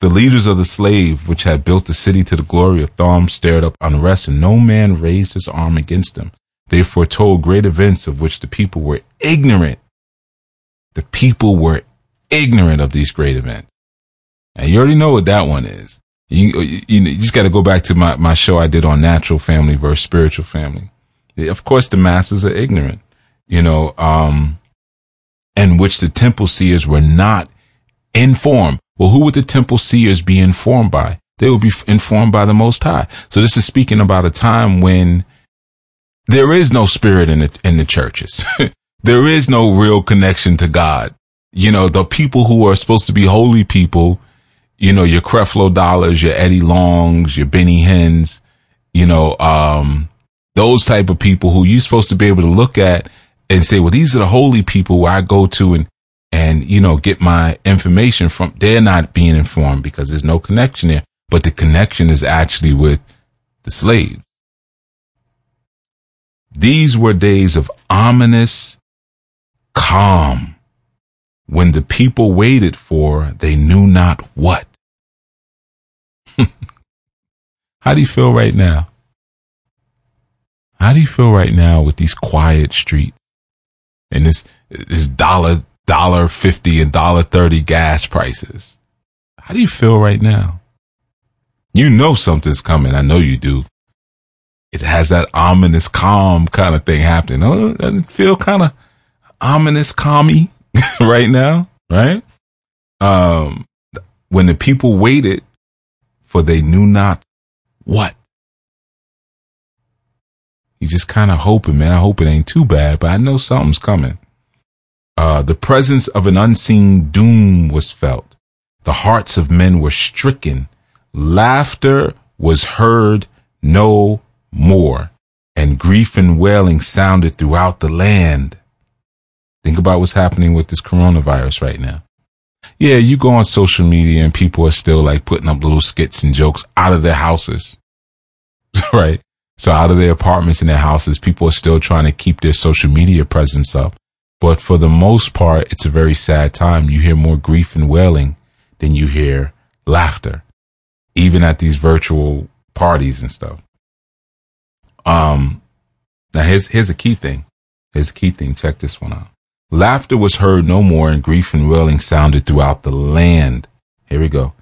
the leaders of the slave, which had built the city to the glory of Thom, stared up unrest, and no man raised his arm against them. They foretold great events of which the people were ignorant. The people were ignorant of these great events. And you already know what that one is. You, you, you just got to go back to my, my show I did on natural family versus spiritual family. Of course, the masses are ignorant, you know, um, and which the temple seers were not informed. Well, who would the temple seers be informed by? They would be informed by the Most High. So this is speaking about a time when there is no spirit in the, in the churches. [laughs] there is no real connection to God. You know, the people who are supposed to be holy people you know, your Creflo Dollars, your Eddie Longs, your Benny Hinns, you know, um, those type of people who you're supposed to be able to look at and say, well, these are the holy people where I go to and, and, you know, get my information from. They're not being informed because there's no connection there, but the connection is actually with the slaves. These were days of ominous calm when the people waited for they knew not what. [laughs] How do you feel right now? How do you feel right now with these quiet streets and this this dollar dollar fifty and dollar thirty gas prices? How do you feel right now? You know something's coming. I know you do. It has that ominous calm kind of thing happening. Oh, doesn't feel kind of ominous calmy [laughs] right now, right? Um, when the people waited for they knew not what. You just kind of hoping, man. I hope it ain't too bad, but I know something's coming. Uh, the presence of an unseen doom was felt. The hearts of men were stricken. Laughter was heard no more, and grief and wailing sounded throughout the land. Think about what's happening with this coronavirus right now. Yeah, you go on social media and people are still like putting up little skits and jokes out of their houses. [laughs] right? So out of their apartments and their houses, people are still trying to keep their social media presence up. But for the most part, it's a very sad time. You hear more grief and wailing than you hear laughter, even at these virtual parties and stuff. Um, now here's, here's a key thing. Here's a key thing. Check this one out. Laughter was heard no more and grief and wailing sounded throughout the land. Here we go.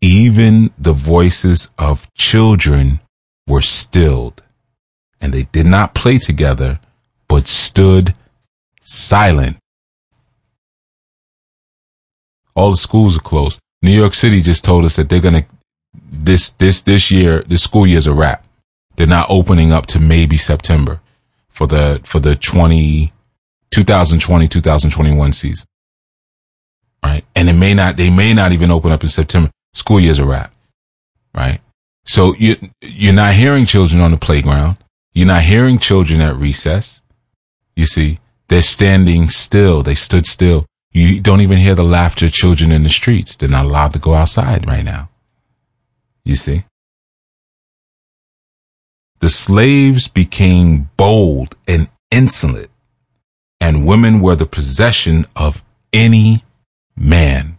Even the voices of children were stilled, and they did not play together, but stood silent. All the schools are closed. New York City just told us that they're gonna this this this year this school year's a wrap. They're not opening up to maybe September for the for the 20 2020 2021 season. Right? And it may not they may not even open up in September. School year's a wrap. Right? So you, you're not hearing children on the playground. You're not hearing children at recess. You see, they're standing still. They stood still. You don't even hear the laughter of children in the streets. They're not allowed to go outside right now. You see? The slaves became bold and insolent, and women were the possession of any man.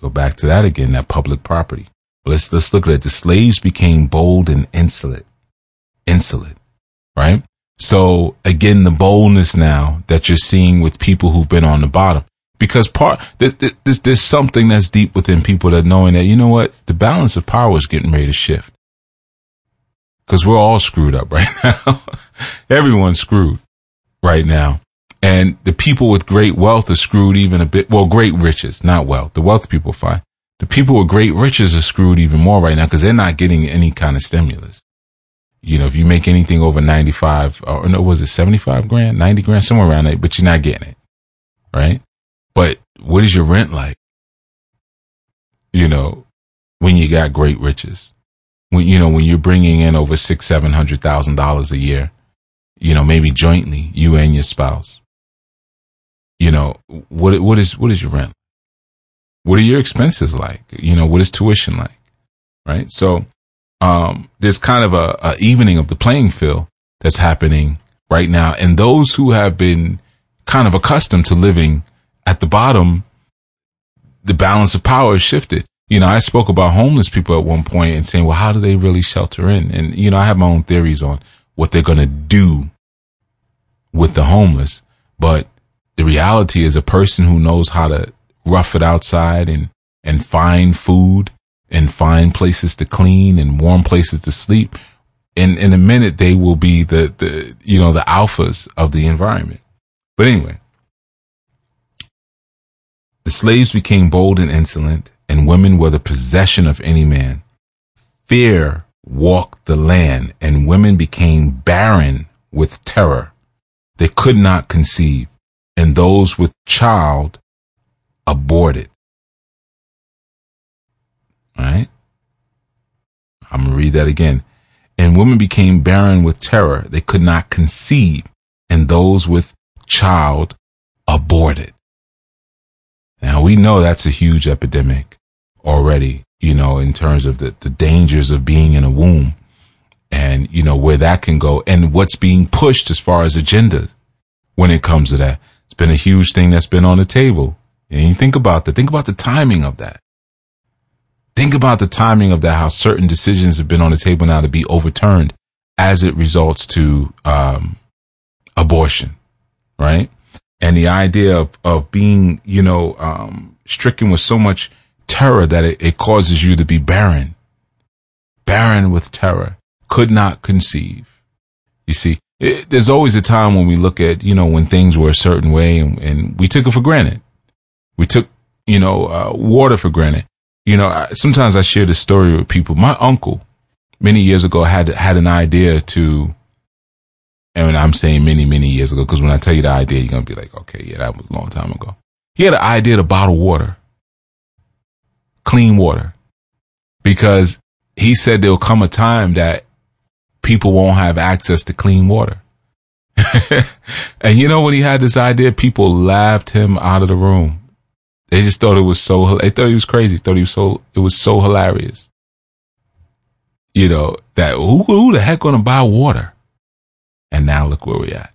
Go back to that again, that public property. Let's let's look at it. The slaves became bold and insolent. Insolent. Right? So again, the boldness now that you're seeing with people who've been on the bottom. Because part there's, there's, there's something that's deep within people that knowing that, you know what, the balance of power is getting ready to shift. Cause we're all screwed up [laughs] right now. Everyone's screwed right now. And the people with great wealth are screwed even a bit. Well, great riches, not wealth. The wealth people fine the people with great riches are screwed even more right now because they're not getting any kind of stimulus. You know, if you make anything over 95 or no, was it 75 grand, 90 grand, somewhere around that, but you're not getting it. Right. But what is your rent like? You know, when you got great riches, when, you know, when you're bringing in over six, seven hundred thousand dollars a year, you know, maybe jointly, you and your spouse, you know, what, what is, what is your rent? What are your expenses like? You know, what is tuition like? Right. So, um, there's kind of a, a evening of the playing field that's happening right now. And those who have been kind of accustomed to living at the bottom, the balance of power is shifted. You know, I spoke about homeless people at one point and saying, well, how do they really shelter in? And, you know, I have my own theories on what they're going to do with the homeless. But the reality is a person who knows how to rough it outside and, and find food and find places to clean and warm places to sleep. And in a minute, they will be the, the, you know, the alphas of the environment. But anyway, the slaves became bold and insolent and women were the possession of any man. Fear walked the land and women became barren with terror. They could not conceive and those with child aborted. Right? I'm going to read that again. And women became barren with terror. They could not conceive. And those with child aborted. Now we know that's a huge epidemic already, you know, in terms of the, the dangers of being in a womb and, you know, where that can go and what's being pushed as far as agenda when it comes to that. It's been a huge thing that's been on the table and you think about that. Think about the timing of that. Think about the timing of that, how certain decisions have been on the table now to be overturned as it results to um, abortion, right? And the idea of, of being, you know, um, stricken with so much terror that it, it causes you to be barren, barren with terror, could not conceive. You see, it, there's always a time when we look at, you know, when things were a certain way and, and we took it for granted. We took, you know, uh, water for granted. You know, I, sometimes I share this story with people. My uncle, many years ago, had had an idea to, and I'm saying many, many years ago, because when I tell you the idea, you're gonna be like, okay, yeah, that was a long time ago. He had an idea to bottle water, clean water, because he said there'll come a time that people won't have access to clean water. [laughs] and you know, when he had this idea, people laughed him out of the room. They just thought it was so, they thought he was crazy. Thought he was so, it was so hilarious. You know, that who, who the heck gonna buy water? And now look where we're at.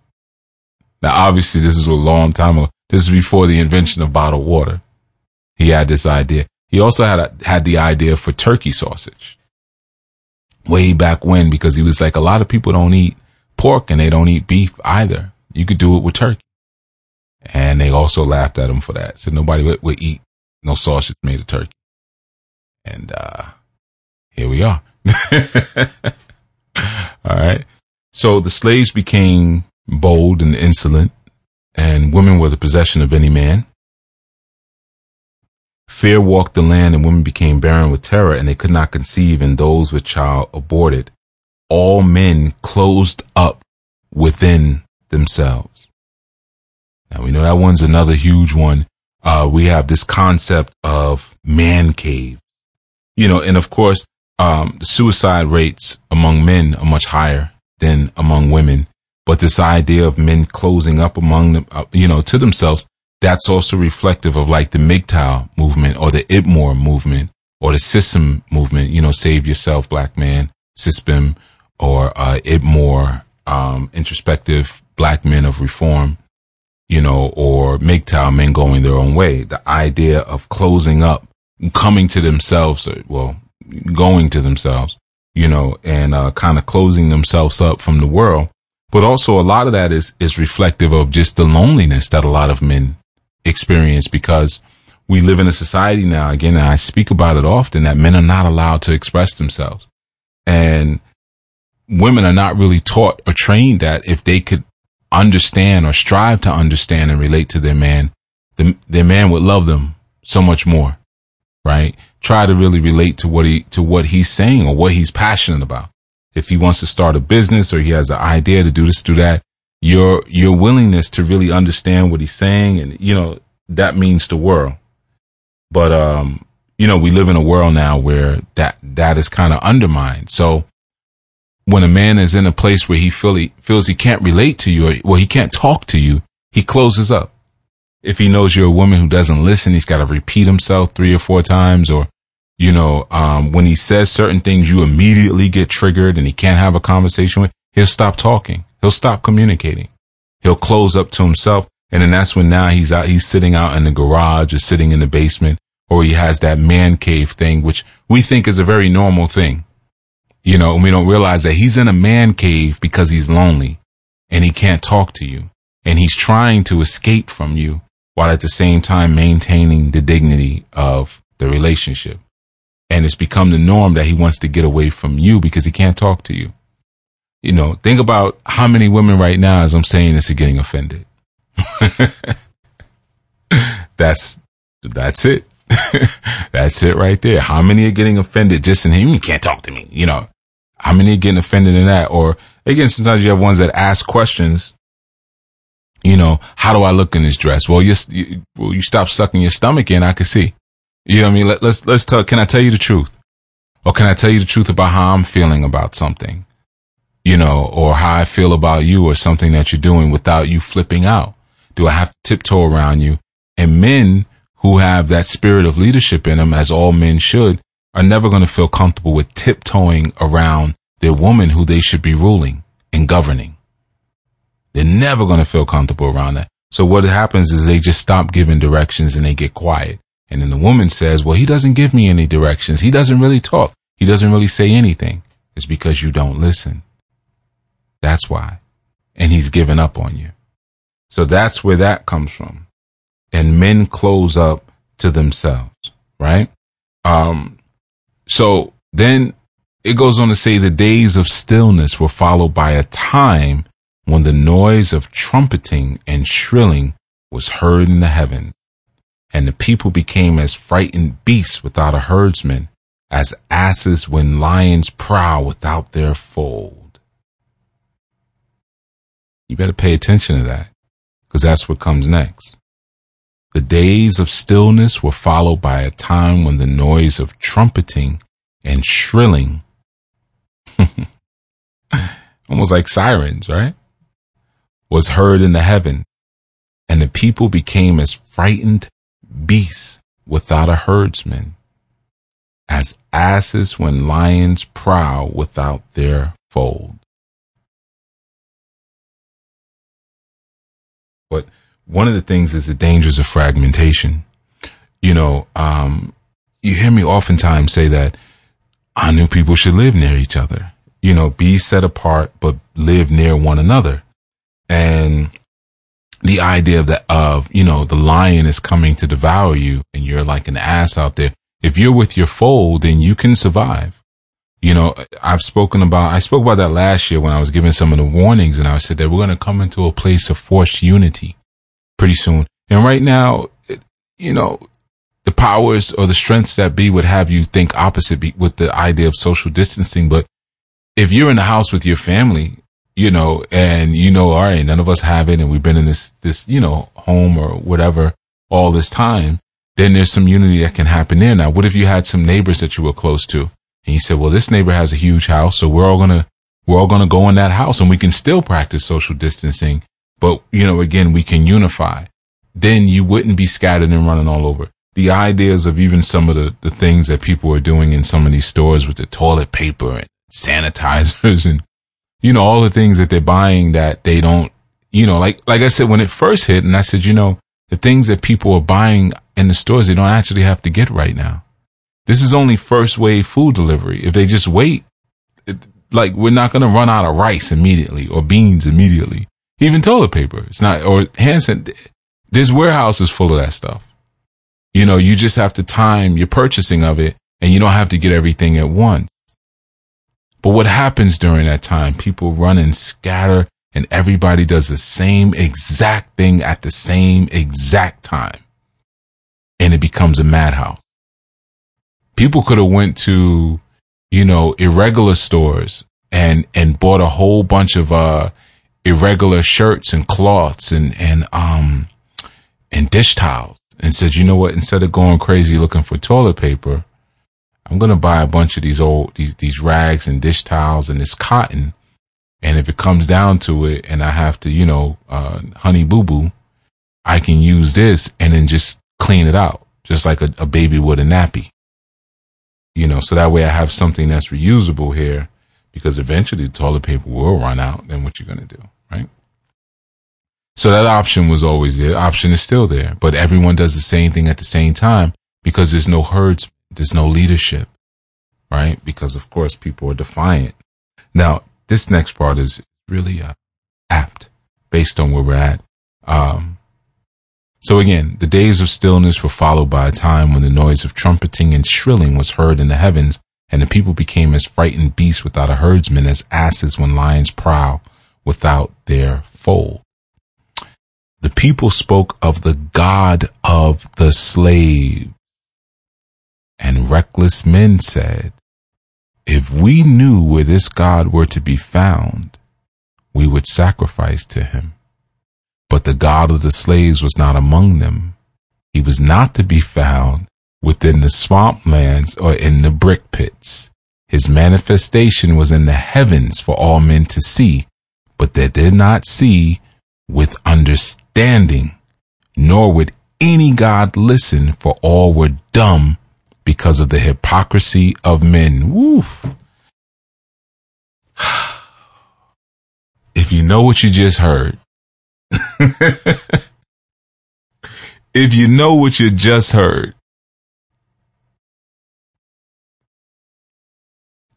Now, obviously, this is a long time ago. This is before the invention of bottled water. He had this idea. He also had had the idea for turkey sausage way back when because he was like, a lot of people don't eat pork and they don't eat beef either. You could do it with turkey. And they also laughed at him for that. Said nobody would, would eat no sausage made of turkey. And, uh, here we are. [laughs] All right. So the slaves became bold and insolent and women were the possession of any man. Fear walked the land and women became barren with terror and they could not conceive and those with child aborted. All men closed up within themselves. We know that one's another huge one. Uh, we have this concept of man cave, you know, and of course, um, the suicide rates among men are much higher than among women. But this idea of men closing up among them, uh, you know, to themselves, that's also reflective of like the MGTOW movement or the IPMOR movement or the system movement, you know, save yourself, black man, CISPM or, uh, um, introspective black men of reform you know, or MGTOW men going their own way. The idea of closing up, coming to themselves, uh, well, going to themselves, you know, and uh, kind of closing themselves up from the world. But also a lot of that is, is reflective of just the loneliness that a lot of men experience because we live in a society now, again, and I speak about it often, that men are not allowed to express themselves. And women are not really taught or trained that if they could understand or strive to understand and relate to their man, the, their man would love them so much more, right? Try to really relate to what he, to what he's saying or what he's passionate about. If he wants to start a business or he has an idea to do this, do that, your, your willingness to really understand what he's saying and, you know, that means the world. But, um, you know, we live in a world now where that, that is kind of undermined. So when a man is in a place where he feel he feels he can't relate to you or well he can't talk to you, he closes up. If he knows you're a woman who doesn't listen, he's got to repeat himself three or four times or you know, um, when he says certain things, you immediately get triggered and he can't have a conversation with, he'll stop talking. He'll stop communicating. He'll close up to himself. And then that's when now he's out, he's sitting out in the garage or sitting in the basement or he has that man cave thing, which we think is a very normal thing you know, and we don't realize that he's in a man cave because he's lonely and he can't talk to you and he's trying to escape from you while at the same time maintaining the dignity of the relationship. And it's become the norm that he wants to get away from you because he can't talk to you. You know, think about how many women right now, as I'm saying this, are getting offended. [laughs] that's, that's it. [laughs] that's it right there. How many are getting offended just in him? You can't talk to me. You know, how many getting offended in that? Or again, sometimes you have ones that ask questions. You know, how do I look in this dress? Well, you, you, you stop sucking your stomach in. I can see. You know what I mean? Let, let's, let's tell, can I tell you the truth? Or can I tell you the truth about how I'm feeling about something? You know, or how I feel about you or something that you're doing without you flipping out? Do I have to tiptoe around you? And men who have that spirit of leadership in them, as all men should, are never going to feel comfortable with tiptoeing around their woman who they should be ruling and governing. They're never going to feel comfortable around that. So what happens is they just stop giving directions and they get quiet And then the woman says, well, he doesn't give me any directions. He doesn't really talk. He doesn't really say anything. It's because you don't listen. That's why. And he's given up on you. So that's where that comes from. And men close up to themselves, right? Um, so then it goes on to say the days of stillness were followed by a time when the noise of trumpeting and shrilling was heard in the heavens, and the people became as frightened beasts without a herdsman, as asses when lions prowl without their fold. You better pay attention to that, because that's what comes next. The days of stillness were followed by a time when the noise of trumpeting and shrilling, [laughs] almost like sirens, right? Was heard in the heaven, and the people became as frightened beasts without a herdsman, as asses when lions prowl without their fold. But one of the things is the dangers of fragmentation. You know, um, you hear me oftentimes say that I knew people should live near each other. You know, be set apart, but live near one another. And the idea of that, of, you know, the lion is coming to devour you and you're like an ass out there. If you're with your fold, then you can survive. You know, I've spoken about, I spoke about that last year when I was giving some of the warnings and I said that we're going to come into a place of forced unity pretty soon. And right now, you know, the powers or the strengths that be would have you think opposite with the idea of social distancing. But if you're in the house with your family, you know, and you know, all right, none of us have it and we've been in this, this, you know, home or whatever all this time, then there's some unity that can happen there. Now, what if you had some neighbors that you were close to and you said, well, this neighbor has a huge house. So we're all going to, we're all going to go in that house and we can still practice social distancing but, you know, again, we can unify. Then you wouldn't be scattered and running all over. The ideas of even some of the, the things that people are doing in some of these stores with the toilet paper and sanitizers [laughs] and, you know, all the things that they're buying that they don't, you know, like, like I said, when it first hit and I said, you know, the things that people are buying in the stores, they don't actually have to get right now. This is only first wave food delivery. If they just wait, it, like we're not going to run out of rice immediately or beans immediately. Even toilet paper. It's not, or hand sanitation. This warehouse is full of that stuff. You know, you just have to time your purchasing of it and you don't have to get everything at once. But what happens during that time? People run and scatter and everybody does the same exact thing at the same exact time. And it becomes a madhouse. People could have went to, you know, irregular stores and, and bought a whole bunch of, uh, irregular shirts and cloths and, and, um, and dish towels and said, you know what? Instead of going crazy looking for toilet paper, I'm going to buy a bunch of these old, these, these rags and dish towels and this cotton. And if it comes down to it and I have to, you know, uh, honey boo boo, I can use this and then just clean it out, just like a, a baby would a nappy. You know, so that way I have something that's reusable here because eventually toilet paper will run out. Then what you are going to do? right? So that option was always there. Option is still there, but everyone does the same thing at the same time because there's no herds, there's no leadership, right? Because of course people are defiant. Now, this next part is really uh, apt based on where we're at. Um, so again, the days of stillness were followed by a time when the noise of trumpeting and shrilling was heard in the heavens, and the people became as frightened beasts without a herdsman as asses when lions prowl without their fold. The people spoke of the God of the slave. And reckless men said, if we knew where this God were to be found, we would sacrifice to him. But the God of the slaves was not among them. He was not to be found within the swamplands or in the brick pits. His manifestation was in the heavens for all men to see, but they did not see with understanding, nor would any God listen, for all were dumb because of the hypocrisy of men. Woo. [sighs] If you know what you just heard, [laughs] if you know what you just heard,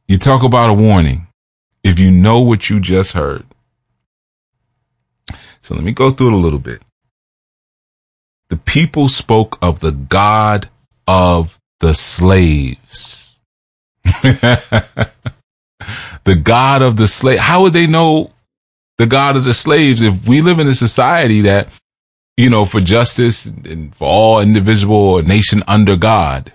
You talk about a warning. If you know what you just heard. So let me go through it a little bit. The people spoke of the God of the slaves. [laughs] the God of the slave. How would they know the God of the slaves if we live in a society that, you know, for justice and for all individual or nation under God?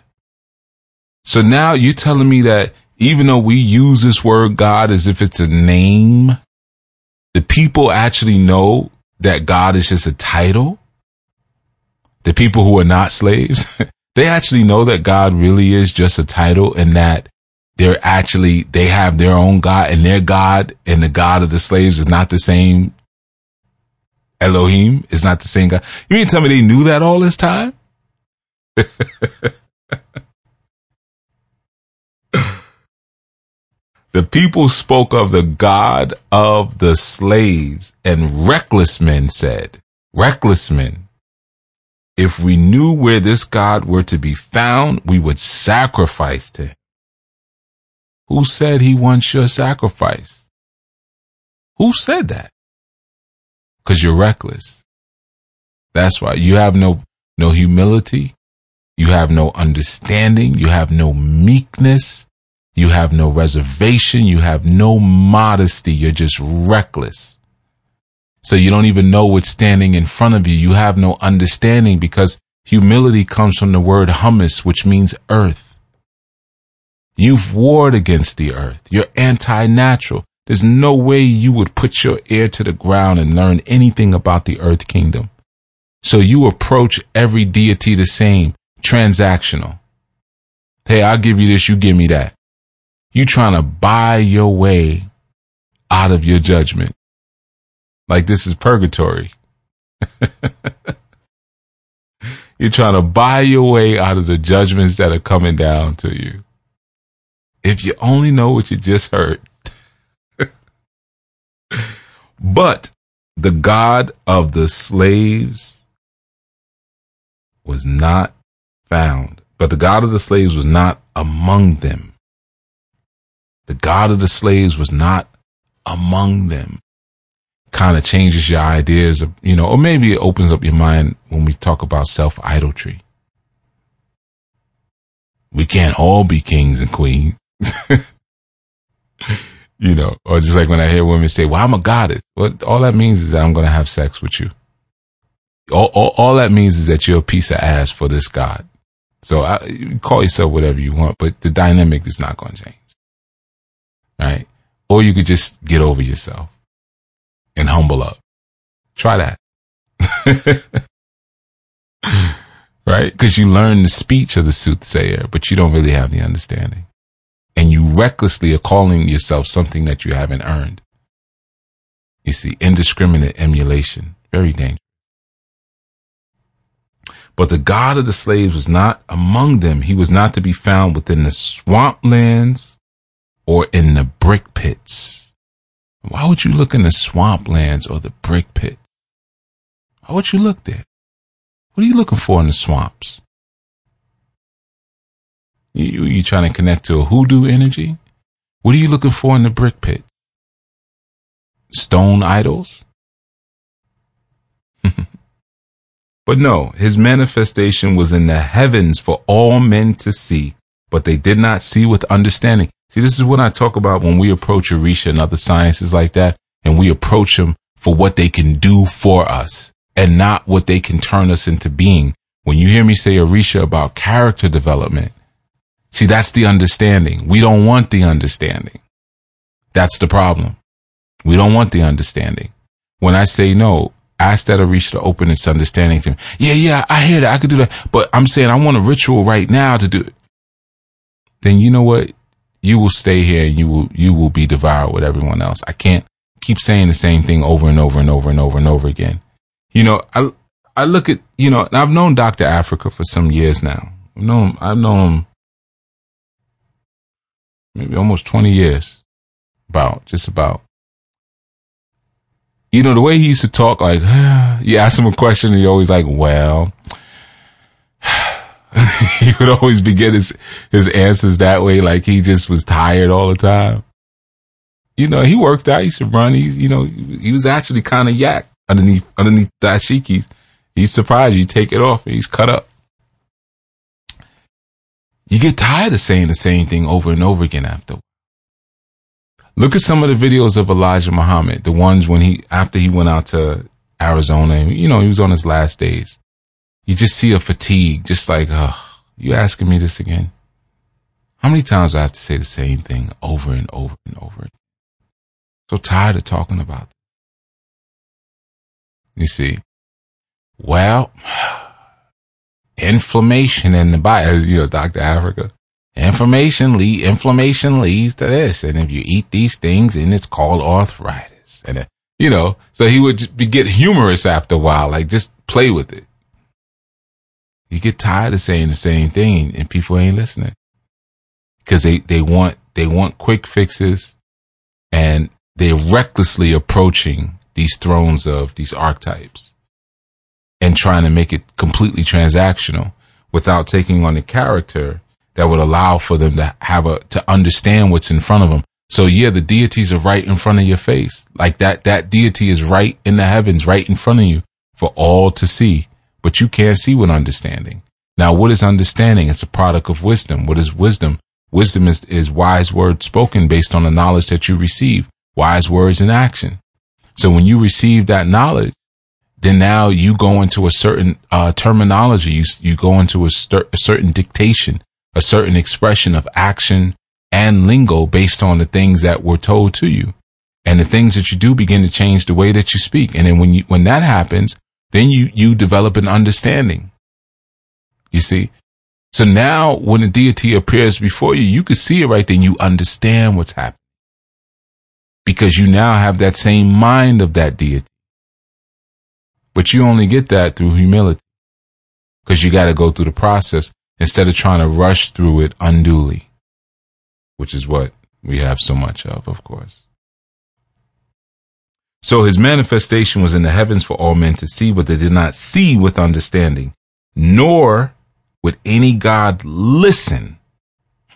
So now you're telling me that even though we use this word God as if it's a name, the people actually know that God is just a title. The people who are not slaves, [laughs] they actually know that God really is just a title and that they're actually, they have their own God and their God and the God of the slaves is not the same Elohim is not the same God. You mean tell me they knew that all this time? [laughs] The people spoke of the God of the slaves, and reckless men said, reckless men, if we knew where this God were to be found, we would sacrifice to him. Who said he wants your sacrifice? Who said that? Cause you're reckless. That's why you have no, no humility. You have no understanding. You have no meekness. You have no reservation. You have no modesty. You're just reckless. So you don't even know what's standing in front of you. You have no understanding because humility comes from the word humus, which means earth. You've warred against the earth. You're anti-natural. There's no way you would put your ear to the ground and learn anything about the earth kingdom. So you approach every deity the same, transactional. Hey, I'll give you this, you give me that. You trying to buy your way out of your judgment. Like this is purgatory. [laughs] You're trying to buy your way out of the judgments that are coming down to you. If you only know what you just heard. [laughs] but the God of the slaves was not found. But the God of the slaves was not among them the God of the slaves was not among them. Kind of changes your ideas of, you know, or maybe it opens up your mind when we talk about self idolatry. We can't all be kings and queens. [laughs] you know, or just like when I hear women say, well, I'm a goddess. Well, all that means is that I'm going to have sex with you. All, all, all, that means is that you're a piece of ass for this God. So I, you call yourself whatever you want, but the dynamic is not going to change right? Or you could just get over yourself and humble up. Try that. [laughs] right? Because you learn the speech of the soothsayer, but you don't really have the understanding. And you recklessly are calling yourself something that you haven't earned. You see, indiscriminate emulation, very dangerous. But the God of the slaves was not among them. He was not to be found within the swamplands or in the brick pits. Why would you look in the swamplands or the brick pit? Why would you look there? What are you looking for in the swamps? You, you trying to connect to a hoodoo energy? What are you looking for in the brick pit? Stone idols? [laughs] but no, his manifestation was in the heavens for all men to see, but they did not see with understanding. See, this is what I talk about when we approach Orisha and other sciences like that, and we approach them for what they can do for us and not what they can turn us into being. When you hear me say Orisha about character development, see, that's the understanding. We don't want the understanding. That's the problem. We don't want the understanding. When I say no, ask that Orisha to open its understanding to me. Yeah, yeah, I hear that. I could do that. But I'm saying I want a ritual right now to do it. Then you know what? You will stay here and you will you will be devoured with everyone else. I can't keep saying the same thing over and over and over and over and over again. You know, I I look at you know, I've known Dr. Afrika for some years now. I've known I've known him maybe almost twenty years. About just about. You know, the way he used to talk, like [sighs] you ask him a question and he's always like, well [laughs] he would always begin his, his answers that way, like he just was tired all the time. You know, he worked out, he to run, he's, you know, he was actually kind of yak underneath, underneath dashikis. He's surprised you take it off, he's cut up. You get tired of saying the same thing over and over again after. Look at some of the videos of Elijah Muhammad, the ones when he, after he went out to Arizona, and, you know, he was on his last days. You just see a fatigue, just like, oh, you asking me this again? How many times do I have to say the same thing over and over and over? So tired of talking about it. You see, well, [sighs] inflammation in the body, you know, Dr. Afrika. Inflammation lead, inflammation leads to this. And if you eat these things, and it's called arthritis. And, uh, you know, so he would be, get humorous after a while, like just play with it. You get tired of saying the same thing and people ain't listening because they, they want, they want quick fixes and they're recklessly approaching these thrones of these archetypes and trying to make it completely transactional without taking on the character that would allow for them to have a, to understand what's in front of them. So yeah, the deities are right in front of your face. Like that, that deity is right in the heavens, right in front of you for all to see, but you can't see with understanding. Now, what is understanding? It's a product of wisdom. What is wisdom? Wisdom is, is wise words spoken based on the knowledge that you receive, wise words in action. So when you receive that knowledge, then now you go into a certain uh, terminology. You, you go into a, a certain dictation a certain expression of action and lingo based on the things that were told to you. And the things that you do begin to change the way that you speak. And then when you, when that happens, then you, you develop an understanding. You see? So now when the deity appears before you, you can see it right then. You understand what's happening because you now have that same mind of that deity. But you only get that through humility because you got to go through the process instead of trying to rush through it unduly, which is what we have so much of, of course. So his manifestation was in the heavens for all men to see, but they did not see with understanding, nor would any God listen.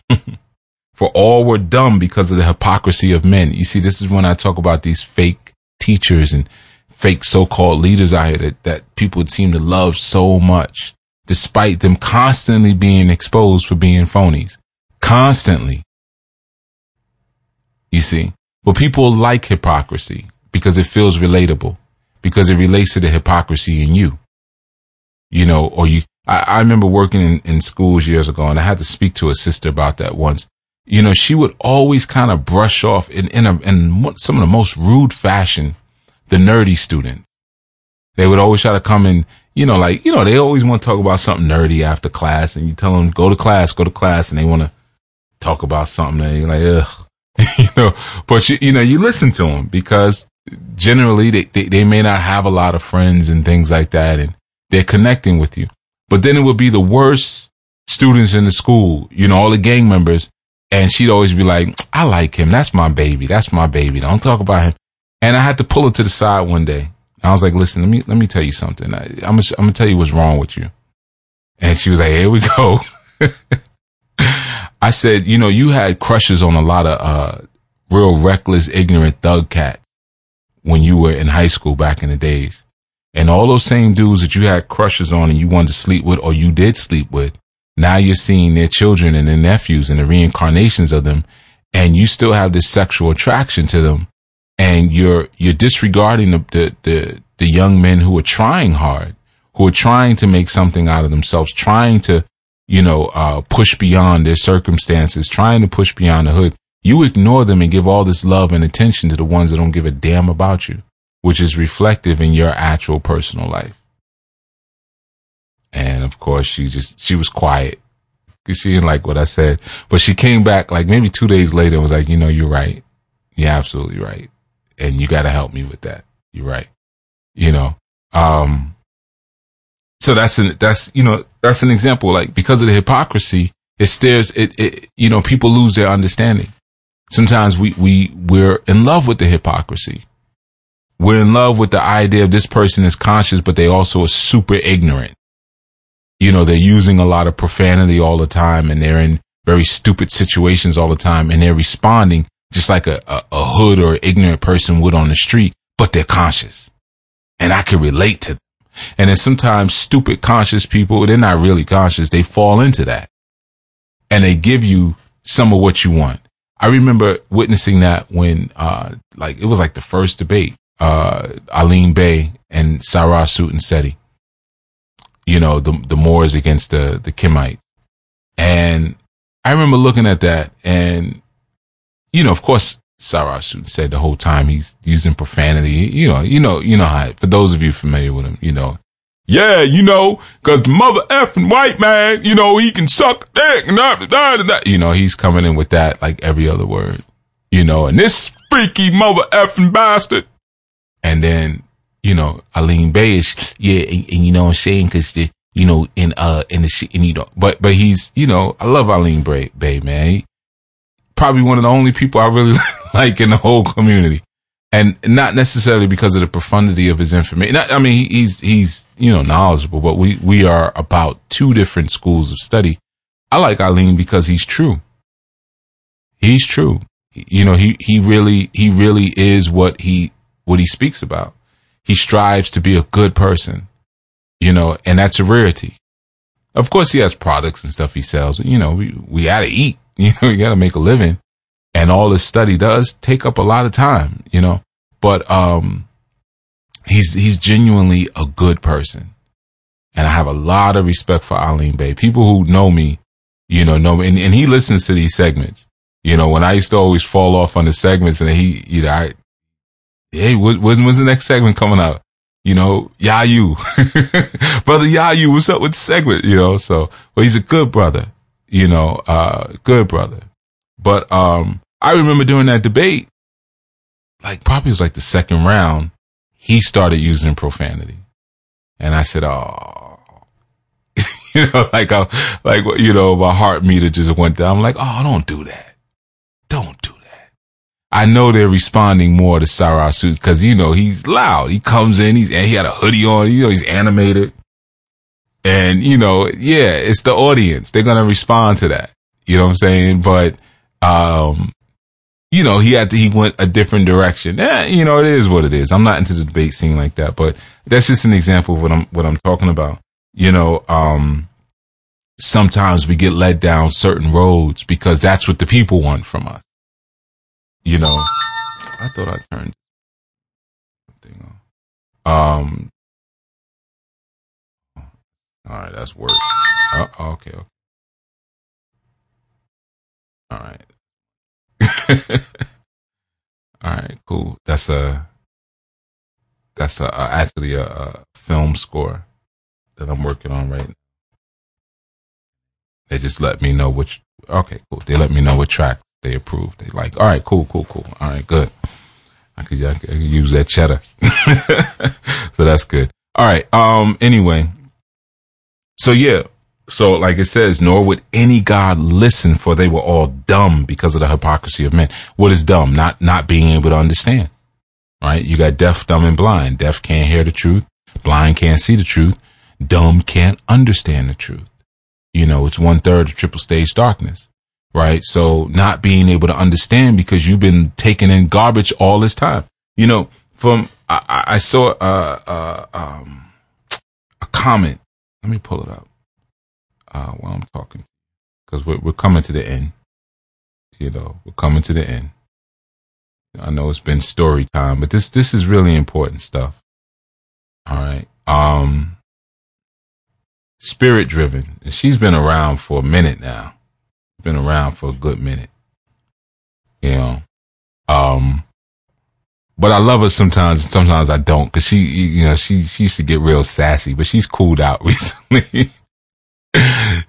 [laughs] for all were dumb because of the hypocrisy of men. You see, this is when I talk about these fake teachers and fake so-called leaders out here that, that people seem to love so much despite them constantly being exposed for being phonies. Constantly. You see, but people like hypocrisy because it feels relatable, because it relates to the hypocrisy in you. You know, or you, I, I remember working in, in schools years ago and I had to speak to a sister about that once. You know, she would always kind of brush off in, in, a, in some of the most rude fashion, the nerdy student. They would always try to come in you know, like, you know, they always want to talk about something nerdy after class and you tell them, go to class, go to class. And they want to talk about something and you're like, ugh, [laughs] you know, but you, you know, you listen to them because generally they, they, they may not have a lot of friends and things like that. And they're connecting with you, but then it would be the worst students in the school, you know, all the gang members. And she'd always be like, I like him. That's my baby. That's my baby. Don't talk about him. And I had to pull her to the side one day I was like, listen, let me, let me tell you something. I, am gonna, I'm gonna tell you what's wrong with you. And she was like, here we go. [laughs] I said, you know, you had crushes on a lot of, uh, real reckless, ignorant thug cats when you were in high school back in the days. And all those same dudes that you had crushes on and you wanted to sleep with or you did sleep with, now you're seeing their children and their nephews and the reincarnations of them. And you still have this sexual attraction to them and you're you're disregarding the, the the the, young men who are trying hard, who are trying to make something out of themselves, trying to you know uh, push beyond their circumstances, trying to push beyond the hood. You ignore them and give all this love and attention to the ones that don't give a damn about you, which is reflective in your actual personal life. And of course, she just she was quiet because she didn't like what I said. But she came back like maybe two days later and was like, you know, you're right. You're absolutely right and you got to help me with that. You're right. You know, um, so that's an, that's, you know, that's an example. Like because of the hypocrisy, it stares, it, it, you know, people lose their understanding. Sometimes we, we, we're in love with the hypocrisy. We're in love with the idea of this person is conscious, but they also are super ignorant. you know, they're using a lot of profanity all the time and they're in very stupid situations all the time and they're responding just like a, a, a hood or ignorant person would on the street, but they're conscious. And I can relate to them. And then sometimes stupid conscious people, they're not really conscious. They fall into that and they give you some of what you want. I remember witnessing that when, uh, like it was like the first debate, uh, Alim Bey and Sarah Sutanseti, you know, the, the Moors against the, the Kemites. And I remember looking at that and, you know, of course, Sarah said the whole time he's using profanity. You know, you know, you know how, for those of you familiar with him, you know, yeah, you know, cause the mother effing white man, you know, he can suck dick and. You know, he's coming in with that like every other word, you know, and this freaky mother effing bastard. And then, you know, Alim Bey is, yeah, and, and, you know I'm saying? Cause the, you know, in, uh, in the shit, and you know, but, but he's, you know, I love Alim Bey, Bey man. Probably one of the only people I really [laughs] like in the whole community and not necessarily because of the profundity of his information. I mean, he's he's you know knowledgeable, but we we are about two different schools of study. I like Alim because he's true. He's true. You know, he he really he really is what he what he speaks about. He strives to be a good person. You know, and that's a rarity. Of course, he has products and stuff he sells. You know, we we gotta eat. [laughs] You know, you gotta make a living and all this study does take up a lot of time, you know, but, um, he's, he's genuinely a good person. And I have a lot of respect for Alim Bey. People who know me, you know, know me, and, and he listens to these segments. You know, when I used to always fall off on the segments and he, you know, I, hey, when's, when's the next segment coming out? You know, Yayu, [laughs] brother Yayu, what's up with the segment? You know, so, well, he's a good brother, you know, uh, good brother. But, um, I remember during that debate, like probably was like the second round, he started using profanity. And I said, oh, [laughs] you know, like, I, like, you know, my heart meter just went down. I'm like, oh, don't do that. Don't do that. I know they're responding more to Sarah Suit because, you know, he's loud. He comes in, he's, and he had a hoodie on, you know, he's animated. And, you know, yeah, it's the audience. They're going to respond to that. You know what I'm saying? But, um, you know, he had to, he went a different direction. Yeah, you know, it is what it is. I'm not into the debate scene like that, but that's just an example of what I'm, what I'm talking about. You know, um, sometimes we get led down certain roads because that's what the people want from us. You know, I thought I turned thing on. Um, all right, that's worse. Uh, okay, okay. All right. [laughs] All right, cool. That's a that's a, a actually a, a, film score that I'm working on right now. They just let me know which. Okay, cool. They let me know what track they approve. They like, all right, cool, cool, cool. All right, good. I could, I could use that cheddar. [laughs] so that's good. All right. Um. Anyway. So yeah, so, like it says, nor would any God listen, for they were all dumb because of the hypocrisy of men. What is dumb? Not not being able to understand. Right? You got deaf, dumb, and blind. Deaf can't hear the truth. Blind can't see the truth. Dumb can't understand the truth. You know, it's one third of triple stage darkness. Right? So, not being able to understand because you've been taking in garbage all this time. You know, from I, I saw a, a, um, a comment. Let me pull it up uh, while I'm talking because we're, we're coming to the end. You know, we're coming to the end. I know it's been story time, but this this is really important stuff. All right. Um Spirit driven. And she's been around for a minute now. Been around for a good minute. You know. Um but I love her sometimes, sometimes I don't, cause she, you know, she, she used to get real sassy, but she's cooled out [laughs] recently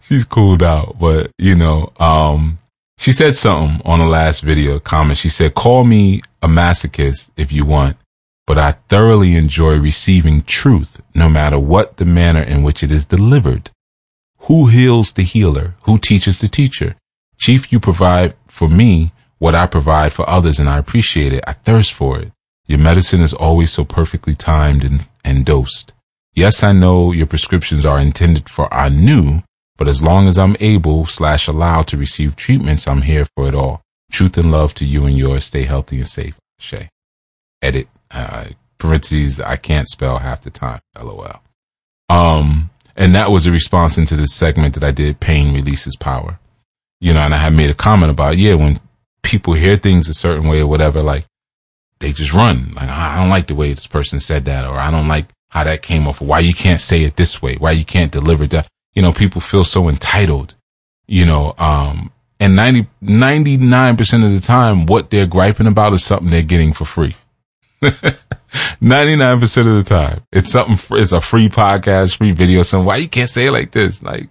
she's cooled out, but you know, um, she said something on the last video comment. She said, call me a masochist if you want, but I thoroughly enjoy receiving truth no matter what the manner in which it is delivered. Who heals the healer? Who teaches the teacher? Chief, you provide for me what I provide for others and I appreciate it. I thirst for it. Your medicine is always so perfectly timed and, and dosed. Yes, I know your prescriptions are intended for Anu, but as long as I'm able slash allowed to receive treatments, I'm here for it all. Truth and love to you and yours. Stay healthy and safe. Shay. Edit. Uh, parentheses. I can't spell half the time. LOL. Um, and that was a response into this segment that I did. Pain releases power. You know, and I had made a comment about, yeah, when people hear things a certain way or whatever, like they just run. Like, I don't like the way this person said that, or I don't like how that came off, why you can't say it this way, why you can't deliver that. You know, people feel so entitled, you know, um, and 90, 99% of the time, what they're griping about is something they're getting for free. [laughs] 99% of the time. It's something, it's a free podcast, free video. So why you can't say it like this? Like,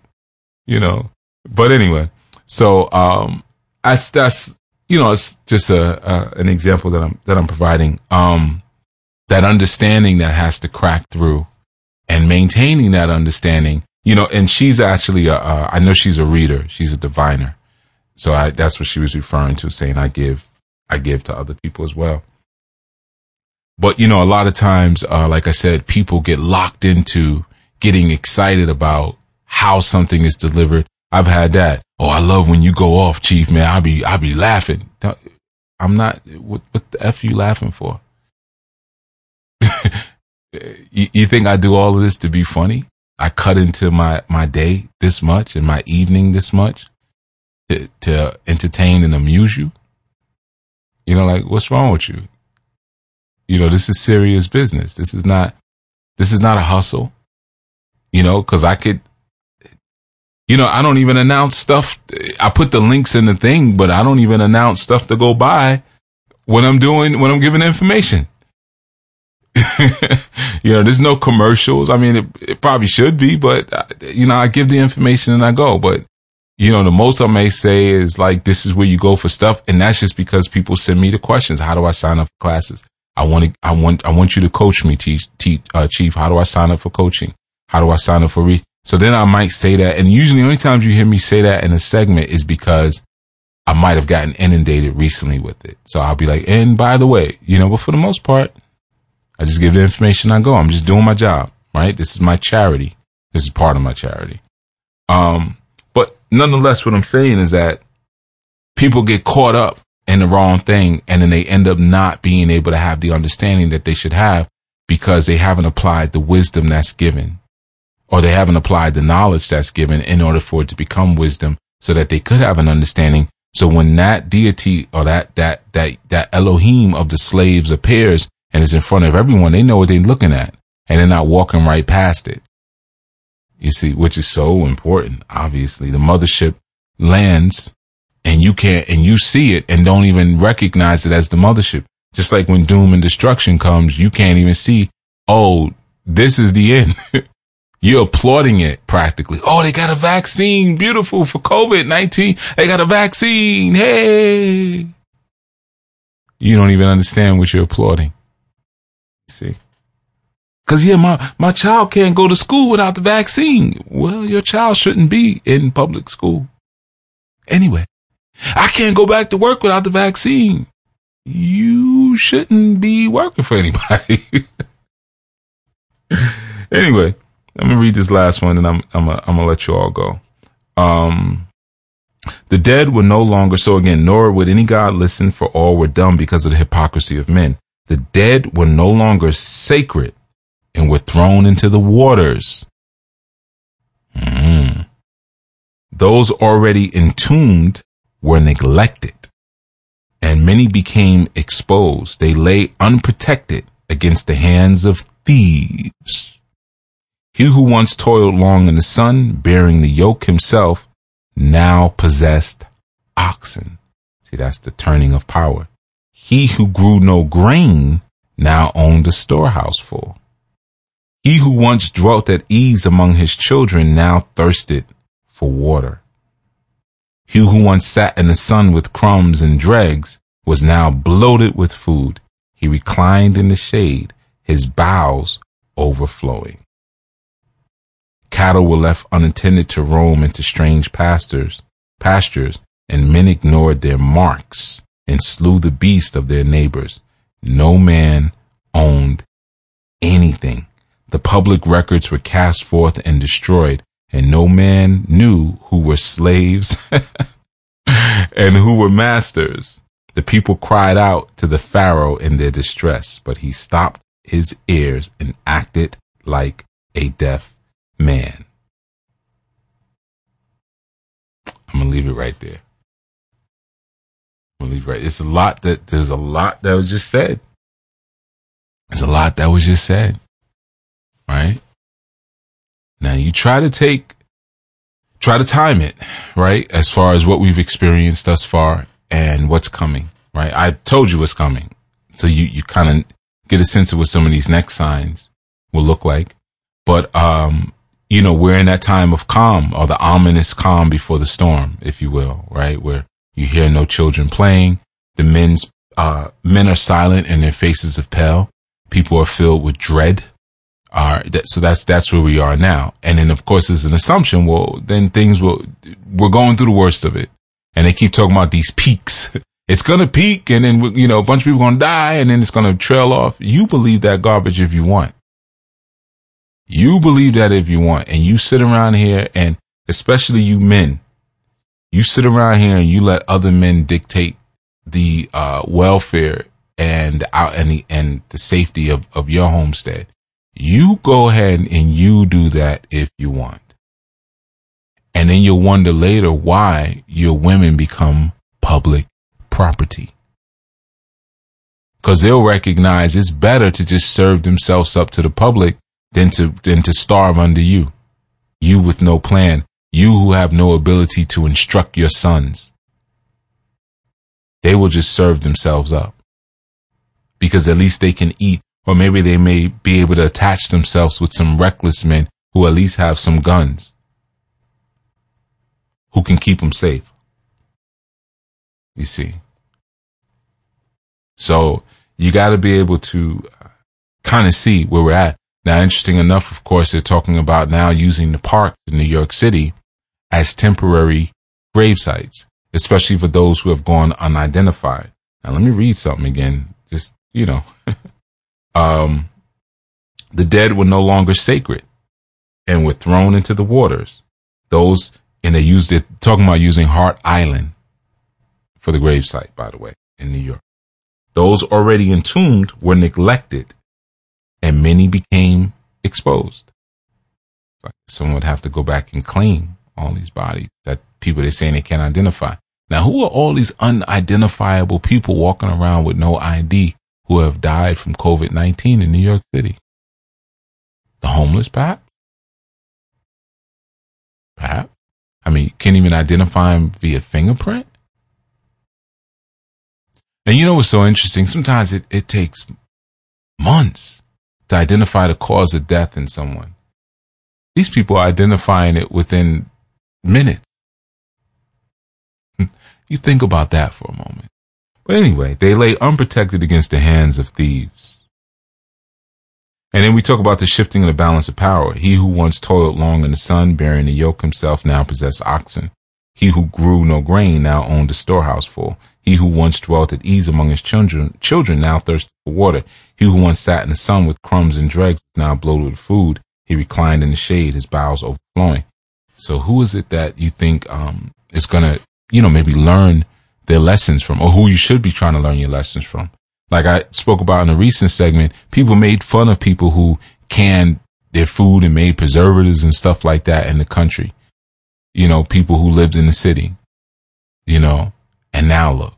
you know, but anyway, so, um, I, that's, you know, it's just a, a, an example that I'm, that I'm providing. Um, that understanding that has to crack through and maintaining that understanding, you know, and she's actually a, a I know she's a reader. She's a diviner. So I, that's what she was referring to saying I give, I give to other people as well. But, you know, a lot of times, uh, like I said, people get locked into getting excited about how something is delivered. I've had that. Oh, I love when you go off, chief, man. I'll be, I'll be laughing. I'm not, what, what the F you laughing for? [laughs] you, you think I do all of this to be funny? I cut into my, my day this much and my evening this much to, to entertain and amuse you? You know, like, what's wrong with you? You know, this is serious business. This is not, this is not a hustle, you know, cause I could, you know, I don't even announce stuff. I put the links in the thing, but I don't even announce stuff to go buy when I'm doing, when I'm giving information. [laughs] you know, there's no commercials. I mean, it, it probably should be, but uh, you know, I give the information and I go, but you know, the most I may say is like, this is where you go for stuff. And that's just because people send me the questions. How do I sign up for classes? I want to, I want, I want you to coach me, teach, teach, uh, chief. How do I sign up for coaching? How do I sign up for re? So then I might say that. And usually the only times you hear me say that in a segment is because I might have gotten inundated recently with it. So I'll be like, and by the way, you know, but for the most part, I just give the information I go. I'm just doing my job, right? This is my charity. This is part of my charity. Um, but nonetheless, what I'm saying is that people get caught up in the wrong thing and then they end up not being able to have the understanding that they should have because they haven't applied the wisdom that's given or they haven't applied the knowledge that's given in order for it to become wisdom so that they could have an understanding. So when that deity or that, that, that, that Elohim of the slaves appears, and it's in front of everyone, they know what they're looking at and they're not walking right past it. You see, which is so important. Obviously, the mothership lands and you can't, and you see it and don't even recognize it as the mothership. Just like when doom and destruction comes, you can't even see, oh, this is the end. [laughs] You're applauding it practically. Oh, they got a vaccine. Beautiful for COVID-19. They got a vaccine. Hey. You don't even understand what you're applauding. See? Cause yeah, my, my child can't go to school without the vaccine. Well, your child shouldn't be in public school. Anyway, I can't go back to work without the vaccine. You shouldn't be working for anybody. [laughs] anyway, let me read this last one and I'm, I'm, a, I'm gonna let you all go. Um, the dead were no longer, so again, nor would any God listen for all were dumb because of the hypocrisy of men. The dead were no longer sacred and were thrown into the waters. Mm. Those already entombed were neglected, and many became exposed. They lay unprotected against the hands of thieves. He who once toiled long in the sun, bearing the yoke himself, now possessed oxen. See, that's the turning of power. He who grew no grain now owned a storehouse full. He who once dwelt at ease among his children now thirsted for water. He who once sat in the sun with crumbs and dregs was now bloated with food. He reclined in the shade, his bowels overflowing. Cattle were left unattended to roam into strange pastures, pastures, and men ignored their marks and slew the beast of their neighbors. No man owned anything. The public records were cast forth and destroyed, and no man knew who were slaves [laughs] and who were masters. The people cried out to the Pharaoh in their distress, but he stopped his ears and acted like a deaf man. I'm gonna leave it right there. It right. It's a lot that there's a lot that was just said. There's a lot that was just said. Right? Now you try to take try to time it, right? As far as what we've experienced thus far and what's coming, right? I told you what's coming. So you, you kind of get a sense of what some of these next signs will look like. But, um, you know, we're in that time of calm or the ominous calm before the storm, if you will, right? Where you hear no children playing. The men's, uh, men are silent and their faces are pale. People are filled with dread. Uh, that, so that's, that's where we are now. And then, of course, there's an assumption. Well, then things will, we're going through the worst of it. And they keep talking about these peaks. [laughs] it's going to peak and then, you know, a bunch of people going to die and then it's going to trail off. You believe that garbage if you want. You believe that if you want and you sit around here and especially you men, you sit around here and you let other men dictate the, uh, welfare and out and the, and the safety of, of your homestead. You go ahead and you do that if you want. And then you'll wonder later why your women become public property. Cause they'll recognize it's better to just serve themselves up to the public than to, than to starve under you. You with no plan. You who have no ability to instruct your sons. They will just serve themselves up because at least they can eat or maybe they may be able to attach themselves with some reckless men who at least have some guns who can keep them safe. You see. So you got to be able to kind of see where we're at. Now, interesting enough, of course, they're talking about now using the park in New York City as temporary grave sites, especially for those who have gone unidentified. Now, let me read something again. Just, you know, [laughs] um, the dead were no longer sacred and were thrown into the waters. Those, and they used it, talking about using Hart Island for the gravesite, by the way, in New York. Those already entombed were neglected and many became exposed. Someone would have to go back and clean all these bodies that people they're saying they can't identify. Now, who are all these unidentifiable people walking around with no ID who have died from COVID 19 in New York City? The homeless, perhaps? Perhaps? I mean, can't even identify them via fingerprint? And you know what's so interesting? Sometimes it, it takes months to identify the cause of death in someone. These people are identifying it within minutes. [laughs] you think about that for a moment. But anyway, they lay unprotected against the hands of thieves. And then we talk about the shifting of the balance of power. He who once toiled long in the sun, bearing the yoke himself, now possessed oxen. He who grew no grain now owned a storehouse full. He who once dwelt at ease among his children, children now thirsted for water. He who once sat in the sun with crumbs and dregs now bloated with food. He reclined in the shade, his bowels overflowing. So who is it that you think, um, is gonna, you know, maybe learn their lessons from, or who you should be trying to learn your lessons from? Like I spoke about in a recent segment, people made fun of people who canned their food and made preservatives and stuff like that in the country. You know, people who lived in the city, you know, and now look,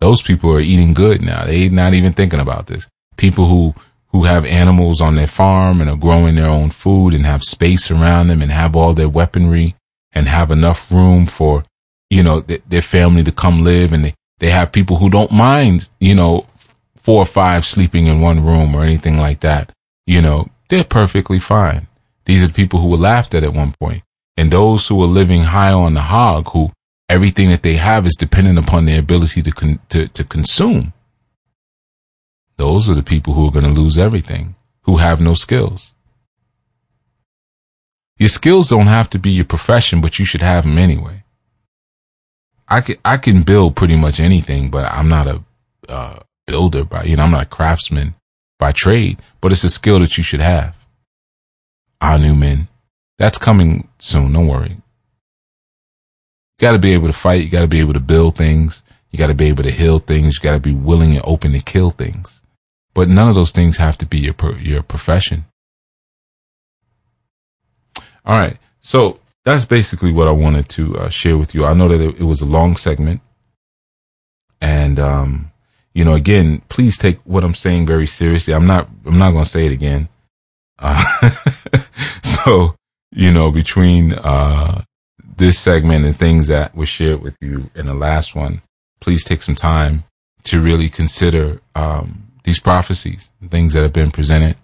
those people are eating good now. They're not even thinking about this. People who, who have animals on their farm and are growing their own food and have space around them and have all their weaponry and have enough room for, you know, th- their family to come live and they, they have people who don't mind, you know, four or five sleeping in one room or anything like that. You know, they're perfectly fine. These are the people who were laughed at at one point. And those who are living high on the hog, who everything that they have is dependent upon their ability to, con- to, to consume. Those are the people who are going to lose everything, who have no skills. Your skills don't have to be your profession, but you should have them anyway. I can, I can build pretty much anything, but I'm not a uh, builder by, you know, I'm not a craftsman by trade, but it's a skill that you should have. Anu men. That's coming soon. Don't worry. You got to be able to fight. You got to be able to build things. You got to be able to heal things. You got to be willing and open to kill things. But none of those things have to be your your profession. All right. So that's basically what I wanted to uh, share with you. I know that it, it was a long segment, and um, you know, again, please take what I'm saying very seriously. I'm not. I'm not going to say it again. Uh, [laughs] so you know, between uh, this segment and things that were shared with you in the last one, please take some time to really consider um, these prophecies, things that have been presented.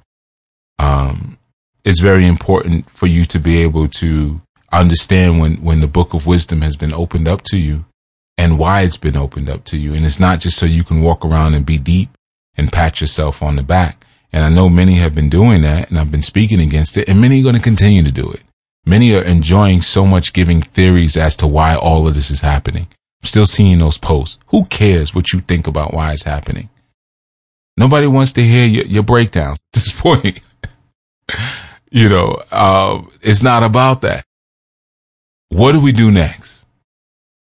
Um, it's very important for you to be able to understand when, when the book of wisdom has been opened up to you and why it's been opened up to you. And it's not just so you can walk around and be deep and pat yourself on the back. And I know many have been doing that and I've been speaking against it and many are going to continue to do it. Many are enjoying so much giving theories as to why all of this is happening. I'm still seeing those posts. Who cares what you think about why it's happening? Nobody wants to hear your, your breakdown [laughs] at this point. [laughs] you know, uh, it's not about that. What do we do next?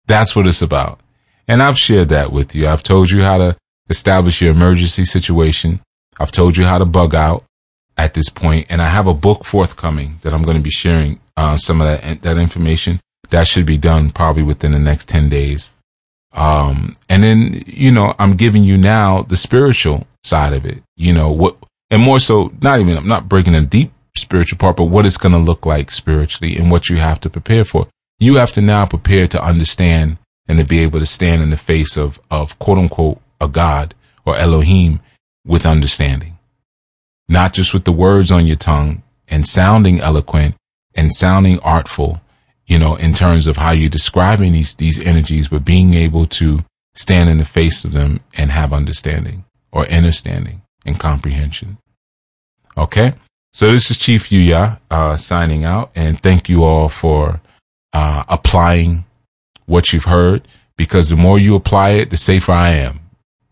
That's what it's about. And I've shared that with you. I've told you how to establish your emergency situation. I've told you how to bug out at this point, and I have a book forthcoming that I'm going to be sharing uh, some of that that information. That should be done probably within the next ten days. Um, and then you know I'm giving you now the spiritual side of it. You know what, and more so, not even I'm not breaking a deep spiritual part, but what it's going to look like spiritually and what you have to prepare for. You have to now prepare to understand and to be able to stand in the face of of quote unquote a God or Elohim with understanding not just with the words on your tongue and sounding eloquent and sounding artful, you know, in terms of how you're describing these, these energies, but being able to stand in the face of them and have understanding or understanding and comprehension. Okay. So this is Chief Yuya, uh, signing out and thank you all for, uh, applying what you've heard because the more you apply it, the safer I am.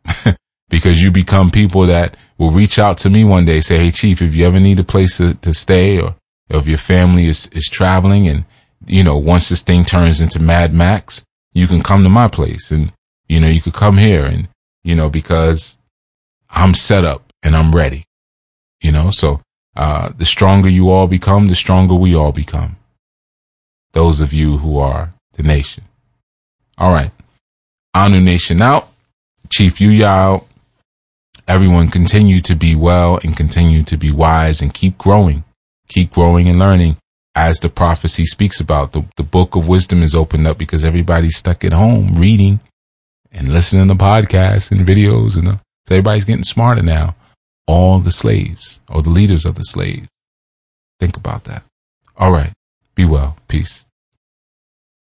[laughs] because you become people that will reach out to me one day, say, Hey, chief, if you ever need a place to, to stay or if your family is, is traveling and, you know, once this thing turns into Mad Max, you can come to my place and, you know, you could come here and, you know, because I'm set up and I'm ready, you know, so, uh, the stronger you all become, the stronger we all become. Those of you who are the nation. All right. Anu Nation out. Chief Yuya out everyone continue to be well and continue to be wise and keep growing, keep growing and learning as the prophecy speaks about. The, the book of wisdom is opened up because everybody's stuck at home reading and listening to podcasts and videos and uh, everybody's getting smarter now. All the slaves or the leaders of the slaves. Think about that. All right. Be well. Peace.